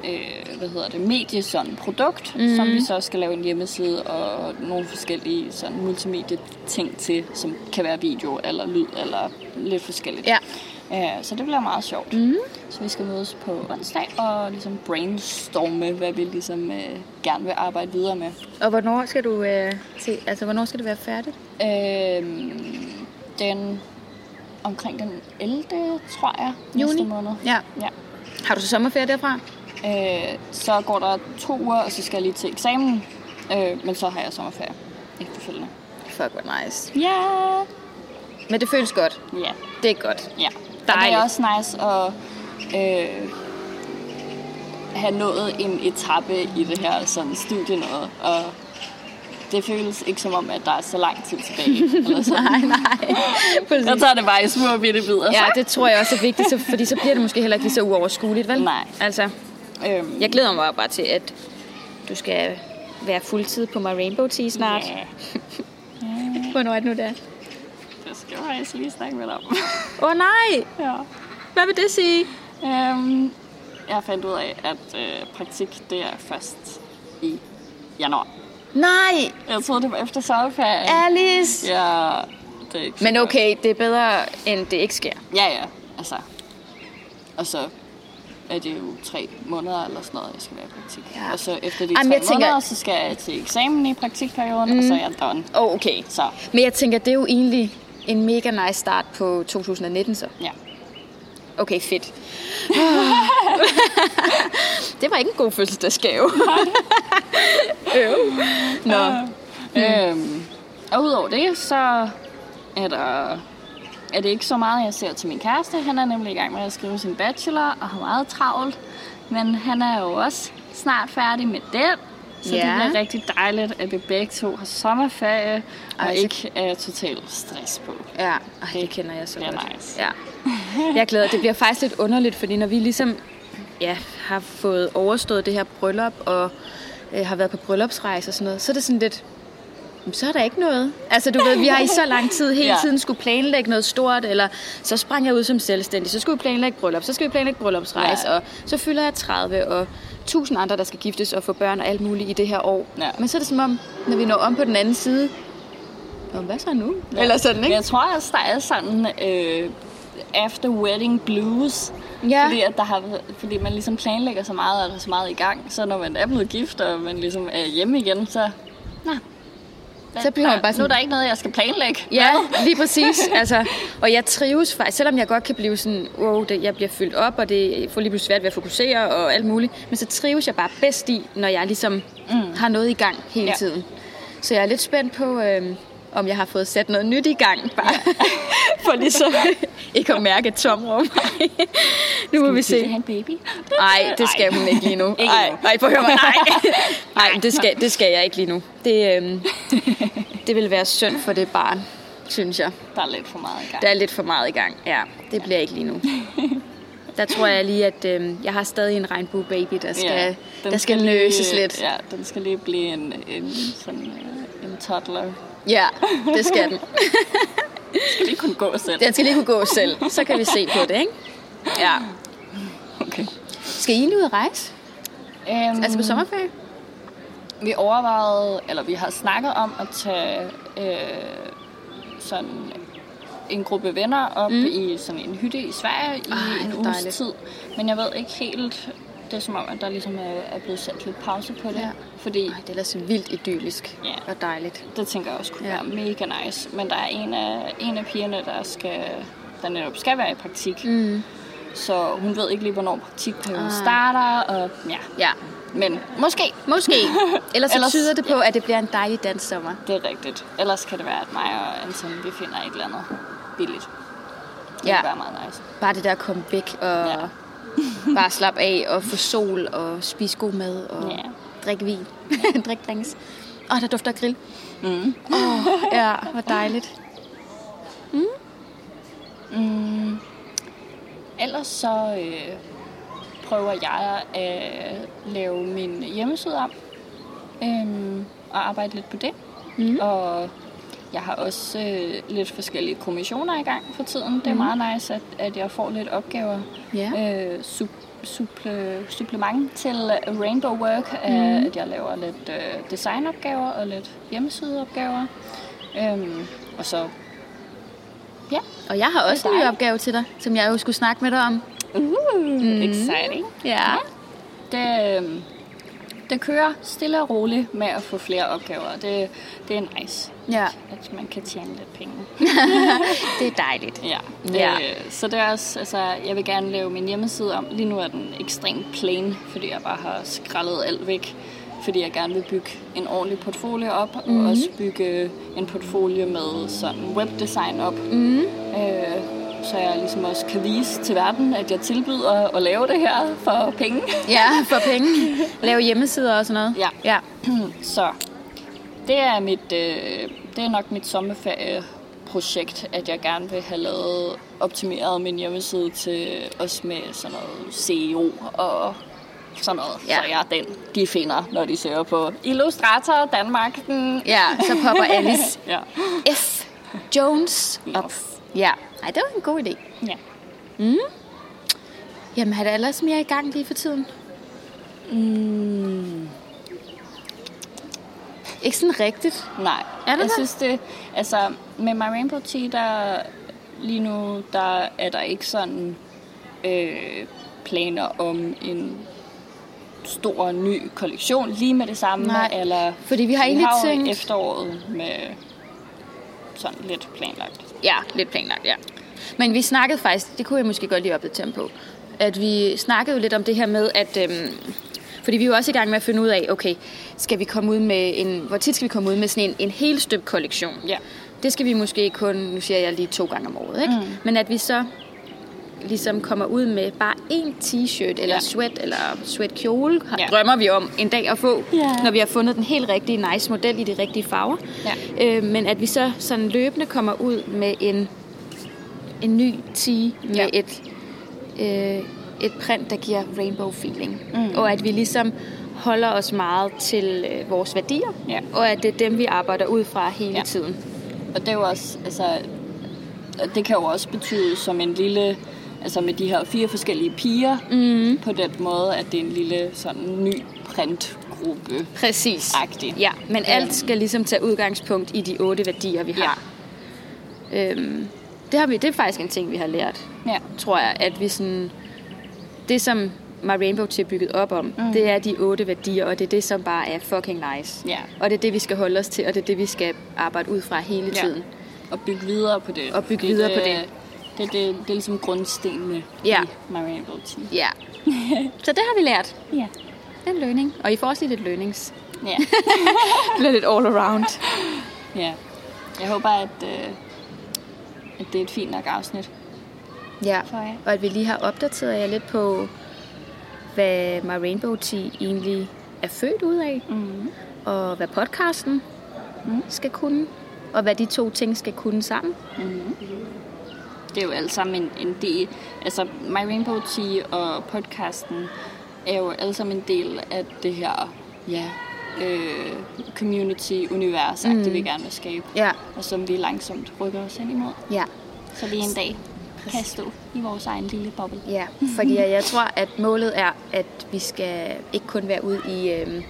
øh, hvad hedder det, medie sådan produkt, mm. som vi så skal lave en hjemmeside og nogle forskellige sådan multimedie ting til, som kan være video eller lyd eller lidt forskelligt. Ja. Øh, så det bliver meget sjovt. Mm. Så vi skal mødes på onsdag og ligesom brainstorme, hvad vi ligesom øh, gerne vil arbejde videre med. Og hvornår skal du øh, til, altså, hvornår skal det være færdigt? Øh, den omkring den 11. tror jeg, næste Juni? måned. Ja. Ja. Har du så sommerferie derfra? Øh, så går der to uger, og så skal jeg lige til eksamen. Øh, men så har jeg sommerferie efterfølgende. Fuck, hvor nice. Ja! Men det føles godt. Ja, Det er godt. ja. Og det Dejligt. er også nice at øh, have nået en etape i det her sådan studie noget. Og det føles ikke som om, at der er så lang tid tilbage. Eller sådan. Nej, nej. Præcis. Jeg tager det bare i små bitte bidder. Ja, det tror jeg også er vigtigt, så, fordi så bliver det måske heller ikke lige så uoverskueligt, vel? Nej. Altså, Øhm, jeg glæder mig bare til, at du skal være fuldtid på My Rainbow Tea snart. Ja, Hvornår er det nu der? Det skal jeg lige snakke med dig om. Åh oh, nej! ja. Hvad vil det sige? Øhm, jeg fandt ud af, at øh, praktik, det er først i januar. Nej! Jeg troede, det var efter sommerferien. Alice! Ja, det er ikke Men okay, det er bedre, end det ikke sker. Ja, ja, altså. Og så er det jo tre måneder eller sådan noget, jeg skal være i praktik. Ja. Og så efter de Jamen, tre tænker- måneder, så skal jeg til eksamen i praktikperioden, mm. og så er jeg done. Åh, oh, okay. Så, Men jeg tænker, det er jo egentlig en mega nice start på 2019 så. ja. Okay, fedt. det var ikke en god fødselsdagsgave. Øv. Nå. Mm. Øhm, og udover det, så er der er det ikke så meget, jeg ser til min kæreste. Han er nemlig i gang med at skrive sin bachelor og har meget travlt. Men han er jo også snart færdig med den. Så Ja. det bliver rigtig dejligt, at vi begge to har sommerferie og Ej, ikke er totalt stress på. Ja, Ej, det kender jeg så Det er godt. nice. Ja. Jeg glæder Det bliver faktisk lidt underligt, fordi når vi ligesom ja, har fået overstået det her bryllup, og øh, har været på bryllupsrejse og sådan noget, så er det sådan lidt, "Jamen, så er der ikke noget. Altså du ved, vi har i så lang tid hele Ja. tiden skulle planlægge noget stort, eller så sprang jeg ud som selvstændig, så skulle vi planlægge bryllup, så skal vi planlægge bryllupsrejse, Ja. og så fylder jeg 30, og tusind andre, der skal giftes og få børn og alt muligt i det her år. Ja. Men så er det som om, når vi når om på den anden side, Nå, hvad så nu? Ja. Eller sådan, ikke? jeg tror også, der er sådan øh, after wedding blues. Ja. Fordi, at der har, fordi man ligesom planlægger så meget, og er så meget i gang. Så når man er blevet gift, og man ligesom er hjemme igen, så... Nå, Så bliver man bare Nu sådan- er der ikke noget, jeg skal planlægge. Ja, lige præcis. Altså, og jeg trives faktisk, selvom jeg godt kan blive sådan, wow, det, jeg bliver fyldt op, og det jeg får lige pludselig svært ved at fokusere og alt muligt. Men så trives jeg bare bedst i, når jeg ligesom mm. har noget i gang hele Ja. tiden. Så jeg er lidt spændt på, øhm, om jeg har fået sat noget nyt i gang, bare ja. for ligesom ikke at mærke et tomrum. nu må vi Skal se. have en baby? Nej, det skal hun ikke lige nu. Nej, nej, prøv at mig. Nej, nej det, skal, det skal jeg ikke lige nu. Det, øhm, det vil være synd for det barn, synes jeg. Der er lidt for meget i gang. Der er lidt for meget i gang. Ja, det bliver ikke lige nu. Der tror jeg lige, at øhm, jeg har stadig en regnbue-baby, der skal, ja, der skal nøses lige, lidt. Ja, den skal lige blive en, en, sådan, øh, en toddler. Ja, det skal den. Den skal lige kunne gå selv. Den skal lige kunne gå selv. Så kan vi se på det, ikke? Ja. Okay. Skal I egentlig ud at rejse? Um, Altså på sommerferie? Vi overvejede, eller vi har snakket om at tage øh, sådan en gruppe venner op mm. i sådan en hytte i Sverige i Ej, en uges dejligt. tid. Men jeg ved ikke helt, det er som om, at der ligesom er, er blevet sat lidt pause på det. Ja. Fordi Ej, det er så vildt idyllisk Ja. og dejligt. det tænker jeg også kunne Ja. ja. være mega nice. Men der er en af, en af pigerne, der, skal, der netop skal være i praktik. Mm. Så hun ved ikke lige, hvornår praktikperioden Ah. starter. Og ja, Ja, men måske. måske. Ellers, så Ellers- tyder det på, at det bliver en dejlig dansk sommer. Det er rigtigt. Ellers kan det være, at mig og Anton, vi finder et eller andet billigt. Det Ja. ja. være meget nice. Bare det der at komme væk og Ja. ja. bare slappe af og få sol og spise god mad og Ja. Drikke vin. drikke drinks. Åh, der dufter grill. Mm. Åh, ja, hvor dejligt. Mm. Ellers så øh, prøver jeg at lave min hjemmeside om. Øhm, og arbejde lidt på det. Mm. Og jeg har også øh, lidt forskellige kommissioner i gang for tiden. Det er meget nice, at, at jeg får lidt opgaver. Ja. Øh, sub, supple, supplement til Rainbow Work, mm. at jeg laver lidt øh, designopgaver og lidt hjemmesideopgaver. Øhm, og så, ja, Og jeg har også en ny opgave til dig, som jeg jo skulle snakke med dig om. uh, mm. exciting. Ja. Det, øhm, det kører stille og roligt med at få flere opgaver. Det, det er nice, Ja, at man kan tjene lidt penge. det er dejligt. Ja, Ja. Øh, så det er også, altså, jeg vil gerne lave min hjemmeside om. Lige nu er den ekstremt plain, fordi jeg bare har skrællet alt væk. Fordi jeg gerne vil bygge en ordentlig portfolio op, mm. Mhm. og også bygge en portfolio med sådan webdesign op. Mm. Øh, så jeg ligesom også kan vise til verden, at jeg tilbyder at lave det her for penge. Ja, for penge. Lave hjemmesider og sådan noget. Ja. Ja. Så det er mit, øh, det er nok mit sommerferieprojekt, at jeg gerne vil have lavet optimeret min hjemmeside til os med sådan noget SEO og sådan noget. Ja. Så jeg er den, de finder, når de søger på Illustrator Danmark. Ja, så popper Alice Ja. F. Jones op. Ja, Ej, det var en god idé. ja. Jamen, har der ellers mere i gang lige for tiden? Mm, Ikke sådan rigtigt. nej. Er det jeg det? synes det, altså med My Rainbow Tea, der lige nu, der er der ikke sådan øh, planer om en stor ny kollektion lige med det samme. Nej, eller fordi vi har vi egentlig har jo tænkt- efteråret med sådan lidt planlagt. Ja, lidt planlagt, ja. Men vi snakkede faktisk, det kunne jeg måske godt lige opdatere på, at vi snakkede jo lidt om det her med, at øhm, Fordi vi er jo også i gang med at finde ud af, okay, skal vi komme ud med en, hvor tit skal vi komme ud med sådan en, en helt støbt kollektion? Ja. Det skal vi måske kun, nu siger jeg lige to gange om året, ikke? Mm. Men at vi så ligesom kommer ud med bare en t-shirt, eller Ja. sweat, eller sweatkjole, Ja. ja. drømmer vi om en dag at få, Ja. når vi har fundet den helt rigtige nice model i de rigtige farver. Ja. Øh, men at vi så sådan løbende kommer ud med en, en ny tee med Ja. et, øh, et print, der giver rainbow feeling. Mm. Og at vi ligesom holder os meget til øh, vores værdier, Ja. og at det er dem, vi arbejder ud fra hele ja. tiden. Og det er jo også, altså, det kan jo også betyde som en lille, altså med de her fire forskellige piger, mm. på den måde, at det er en lille sådan ny printgruppe. Præcis. Agtigt. Ja, men Øhm. alt skal ligesom tage udgangspunkt i de otte værdier, vi Ja. har. Øhm, det, har vi, det er faktisk en ting, vi har lært, Ja. tror jeg, at vi sådan... Det, som My Rainbow til bygget op om, mm. det er de otte værdier, og det er det, som bare er fucking nice. Ja. Og det er det, vi skal holde os til, og det er det, vi skal arbejde ud fra hele Ja. tiden. Og bygge videre på det. Og bygge Fordi videre på det. Det, det, det, er ligesom grundstenene Ja. i Marianne Team. Ja. Så det har vi lært. Ja. Det er en learning. Og I får også lidt learnings. Ja. Bliver lidt all around. ja. Jeg håber, at, øh, at det er et fint nok afsnit. Ja, og at vi lige har opdateret jer lidt på, hvad My Rainbow Tea egentlig er født ud af, Mm. og hvad podcasten Mm. skal kunne, og hvad de to ting skal kunne sammen. Det er jo alt sammen en, en del. Altså, My Rainbow Tea og podcasten er jo alle sammen en del af det her ja, øh, community-univers, mm. vi gerne vil skabe. Ja, Og som vi langsomt rykker os ind imod. ja, Så vi en dag kan stå i vores egen lille boble. ja. Fordi jeg tror, at målet er, at vi skal ikke kun være ude i øhm,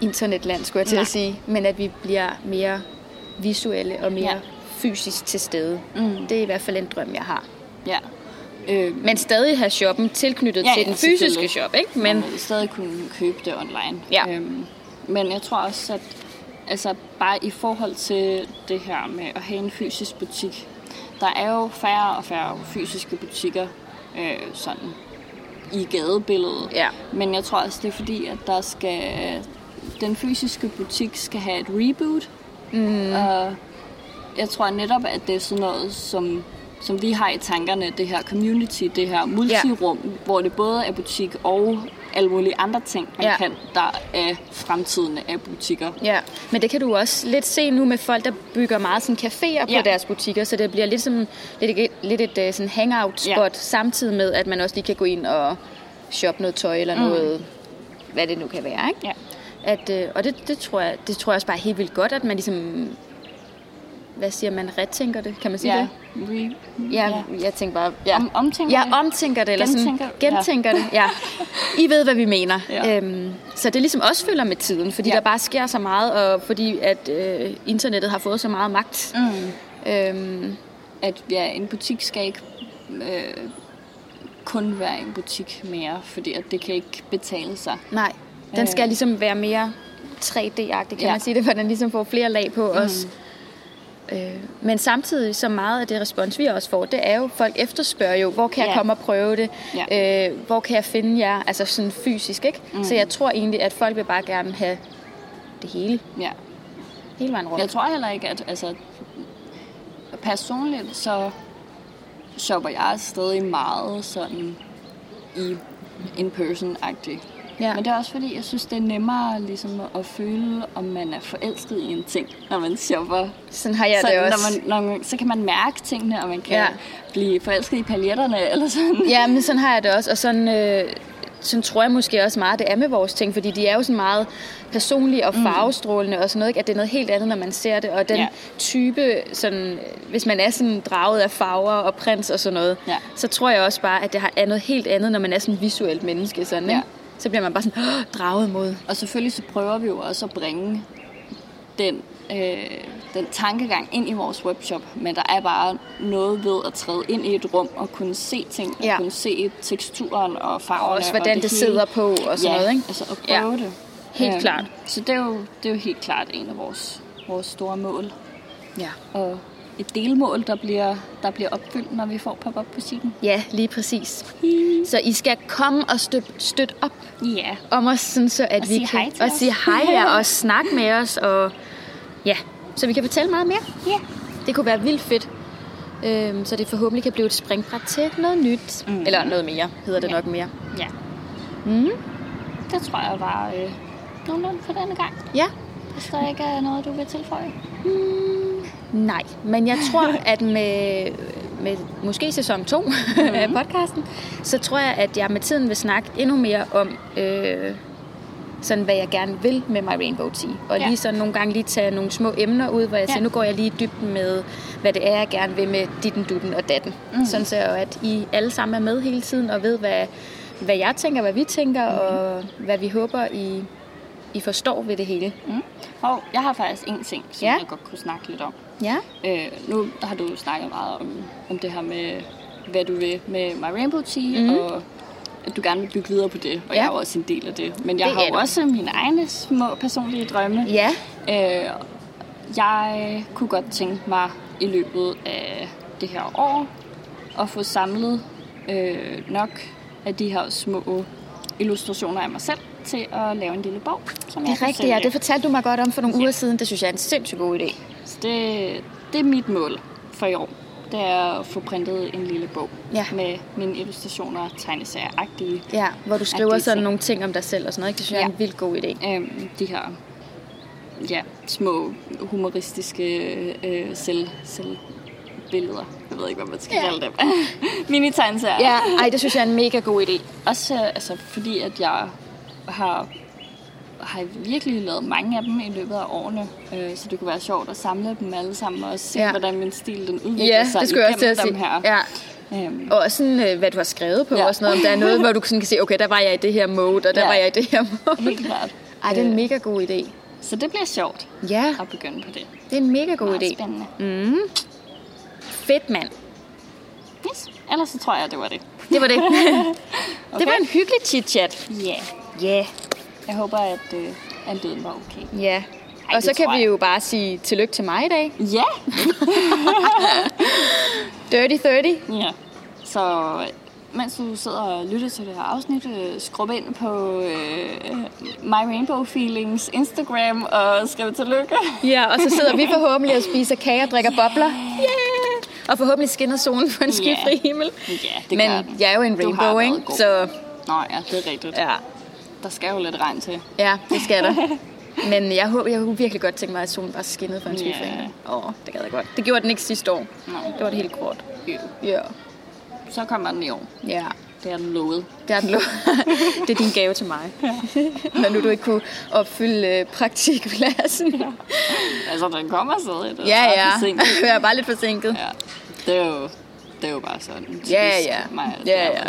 internetland, skulle jeg til Nej. at sige, men at vi bliver mere visuelle og mere Ja. Fysisk til stede. Mm. Det er i hvert fald en drøm, jeg har. Ja. Øh, Men stadig have shoppen tilknyttet Ja, til den fysiske shop, ikke? men Men stadig kunne købe det online. Ja. Øhm, men jeg tror også, at altså, bare i forhold til det her med at have en fysisk butik, der er jo færre og færre fysiske butikker øh, sådan i gadebilledet. Ja. Men jeg tror også, det er fordi, at der skal den fysiske butik skal have et reboot. Mm. Og jeg tror netop, at det er sådan noget, som, som vi har i tankerne, det her community, det her multirum, ja. hvor det både er butik og alle mulige andre ting, man ja. Kan, der er fremtiden af butikker. Ja, men det kan du også lidt se nu med folk, der bygger meget sådan caféer på Ja. deres butikker, så det bliver lidt, som, lidt, et- lidt et øh, sådan hangout spot, Ja. samtidig med, at man også lige kan gå ind og shoppe noget tøj eller mm. noget, hvad det nu kan være, ikke? Ja. At, øh, og det, det, tror jeg, det tror jeg også bare helt vildt godt, at man ligesom, hvad siger man, retænker det, kan man sige Ja. det? Re, Ja, ja. jeg tænker bare, ja. Om, omtænker Ja, det. omtænker det, eller Gentænker- sådan, gentænker det, ja. I ved, hvad vi mener. Ja. Øhm, så det ligesom også følger med tiden, fordi Ja. ja. der bare sker så meget, og fordi at øh, internettet har fået så meget magt. Mm. Øhm, at ja, en butik skal ikke øh, kun være en butik mere, fordi at det kan ikke betale sig. nej, den Øh. skal ligesom være mere 3D-agtig, kan Ja. ja. man sige det, for den ligesom får flere lag på mm. os. Øh, men samtidig så meget af det respons, vi også får, det er jo, folk efterspørger jo, hvor kan jeg Ja. komme og prøve det? Ja. Øh, hvor kan jeg finde jer? Altså sådan fysisk, ikke? Mm. Så jeg tror egentlig, at folk vil bare gerne have det hele, Ja. hele vejen rundt. Jeg tror heller ikke, at altså, personligt så shopper jeg stadig meget sådan i in-person-agtigt. Ja. Men det er også fordi, jeg synes, det er nemmere ligesom at føle, om man er forelsket i en ting, når man shopper. Sådan har jeg så, det også. Når man, når man, så kan man mærke tingene, og man kan ja. Blive forelsket i paljetterne, eller sådan. Ja, men sådan har jeg det også, og sådan, øh, sådan tror jeg måske også meget, det er med vores ting, fordi de er jo sådan meget personlige og farvestrålende og sådan noget, ikke? at det er noget helt andet, når man ser det, og den Ja. type, sådan, hvis man er sådan draget af farver og prins og sådan noget, Ja. så tror jeg også bare, at det har- er noget helt andet, når man er sådan visuelt menneske, sådan, Ja. Så bliver man bare sådan "Åh, draget mod. Og selvfølgelig så prøver vi jo også at bringe den, øh, den tankegang ind i vores webshop, men der er bare noget ved at træde ind i et rum og kunne se ting, og Ja. kunne se teksturen og farverne. Og også hvordan og det, hele. sidder på og sådan ja, noget, ikke? altså at prøve Ja. det. Helt klart. Så det er, jo, det er jo helt klart en af vores, vores store mål. Ja. Og et delmål, der bliver, der bliver opfyldt, når vi får pop-up-butikken. ja, lige præcis. Så I skal komme og støtte støt op Ja. om os, sådan så at Og vi kan og os. sige hej ja, og snakke med os og ja, så vi kan fortælle meget mere. Ja. Det kunne være vildt fedt. Øhm, så det forhåbentlig kan blive et springbræt til noget nyt. Mm. Eller noget mere, hedder det Ja. nok mere. Ja. Mm. Det tror jeg var øh, nogenlunde for denne gang. Ja. Hvis der ikke er noget, du vil tilføje. Nej, men jeg tror, at med, med måske sæson 2 af podcasten, så tror jeg, at jeg med tiden vil snakke endnu mere om, øh, sådan hvad jeg gerne vil med My Rainbow Tea. Og Ja. lige sådan nogle gange lige tage nogle små emner ud, hvor jeg Ja. siger, nu går jeg lige i dybden med, hvad det er, jeg gerne vil med ditten, dutten og datten. Mm. Sådan så at I alle sammen er med hele tiden og ved, hvad, hvad jeg tænker, hvad vi tænker, mm. og hvad vi håber, I, I forstår ved det hele. Mm. Og jeg har faktisk en ting, som Ja. jeg godt kunne snakke lidt om. Ja? Øh, nu har du snakket meget om, om det her med, hvad du vil med My Rainbow Tea, mm. og at du gerne vil bygge videre på det. Og. Ja. jeg er jo også en del af det. Men jeg Det har jo også mine egne små personlige drømme. Ja. Øh, jeg kunne godt tænke mig i løbet af det her år at få samlet øh, nok af de her små illustrationer af mig selv til at lave en lille bog, som Det jeg er kan rigtigt, ja. Det fortalte du mig godt om for nogle Ja. uger siden. Det synes jeg er en sindssygt god idé. Så det, det er mit mål for i år. Det er at få printet en lille bog Ja. med mine illustrationer, tegneserier-agtige. Ja, hvor du skriver sådan ting. nogle ting om dig selv og sådan noget. Ikke? Det synes jeg er Ja. en vildt god idé. Øhm, de her ja, små humoristiske øh, selv, selvbilleder. Jeg ved ikke, hvad man skal Ja. kalde dem. Mini-tegneserier. Ja, ej, det synes jeg er en mega god idé. Også øh, altså, fordi, at jeg har, har virkelig lavet mange af dem i løbet af årene. Øh, så det kunne være sjovt at samle dem alle sammen og se, Ja. hvordan min stil den udvikler Ja, sig det skulle jeg også dem sige. her. Ja. Øhm, Og sådan, øh, hvad du har skrevet på Ja. og sådan noget. Om der er noget, hvor du sådan kan se, okay, der var jeg i det her mode, og der Ja. var jeg i det her mode. helt klart. Ej, det er en Øh, mega god idé. Så det bliver sjovt Ja, at begynde på det. det er en mega god Meget idé. spændende. Mm. Fedt, mand. Yes. Ellers så tror jeg, det var det. Det var det. Okay. Det var en hyggelig chit-chat. Ja. Yeah. Ja, Jeg håber, at, øh, at lyden var okay. ja. Ej, Og så kan tror vi jeg. jo bare sige tillykke til mig i dag. Ja. Dirty 30. ja. Så mens du sidder og lytter til det her afsnit, øh, skrub ind på øh, My Rainbow Feelings Instagram og skriv tillykke. Ja, og så sidder vi forhåbentlig og spiser kage og drikker bobler. Yeah! Og forhåbentlig skinner solen på en skyfri himmel. Ja, det Men jeg er jo en rainbow, ikke? Så Nå ja, det er rigtigt. ja, Der skal jo lidt regn til. ja, det skal der. Men jeg, håber, jeg kunne virkelig godt tænke mig, at solen bare skinnede for en Ja. himmel. Åh, oh, det gad jeg godt. Det gjorde den ikke sidste år. Nå. Det var det helt kort. Ja. Så kommer den i år. Ja, Det er den lovet. det er, den lå. det er din gave til mig. Når nu du ikke kunne opfylde øh, praktikpladsen. Altså, den kommer stadig. Er Ja, ja. Jeg er bare lidt forsinket. Ja, det er jo, det er jo bare sådan. Ja, ja. Mig, Ja, ja.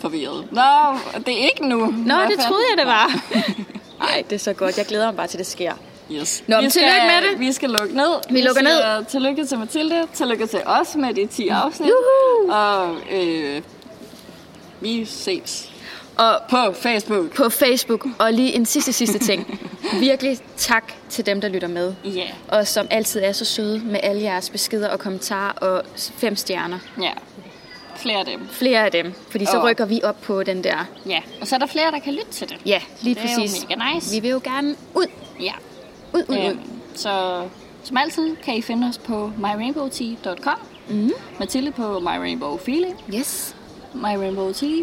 Forvirret. Nå, det er ikke nu. Nå, det troede jeg, det var. Nej, det er så godt. Jeg glæder mig bare til, det sker. Yes. Nå, vi tillykke med det. Vi skal lukke ned. Vi lukker ned. siger Tillykke til Mathilde. Tillykke til os med de 10 afsnit. Juhu! Og øh, vi ses Og på Facebook. på Facebook. Og lige en sidste, sidste ting. Virkelig tak til dem, der lytter med. Ja, Og som altid er så søde med alle jeres beskeder og kommentarer og fem stjerner. ja. Flere af dem. Flere af dem, fordi så rykker vi op på den der. Ja, og så er der flere, der kan lytte til det. Ja, lige Det er jo præcis. mega nice. Vi vil jo gerne ud, Ja. ud, ud, ud. Øhm, så som altid kan I finde os på myrainbowtea.com. Mm. Mathilde på My Rainbow Feeling. Yes. My Rainbow Tea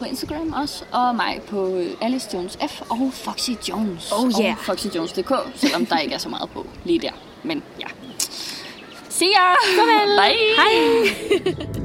på Instagram også. Og mig på Alice Jones F og Foxy Jones. Oh, yeah. Og foxyjones.dk, selvom der ikke er så meget på lige der. Men ja. See ya! Farvel. Bye! Hej.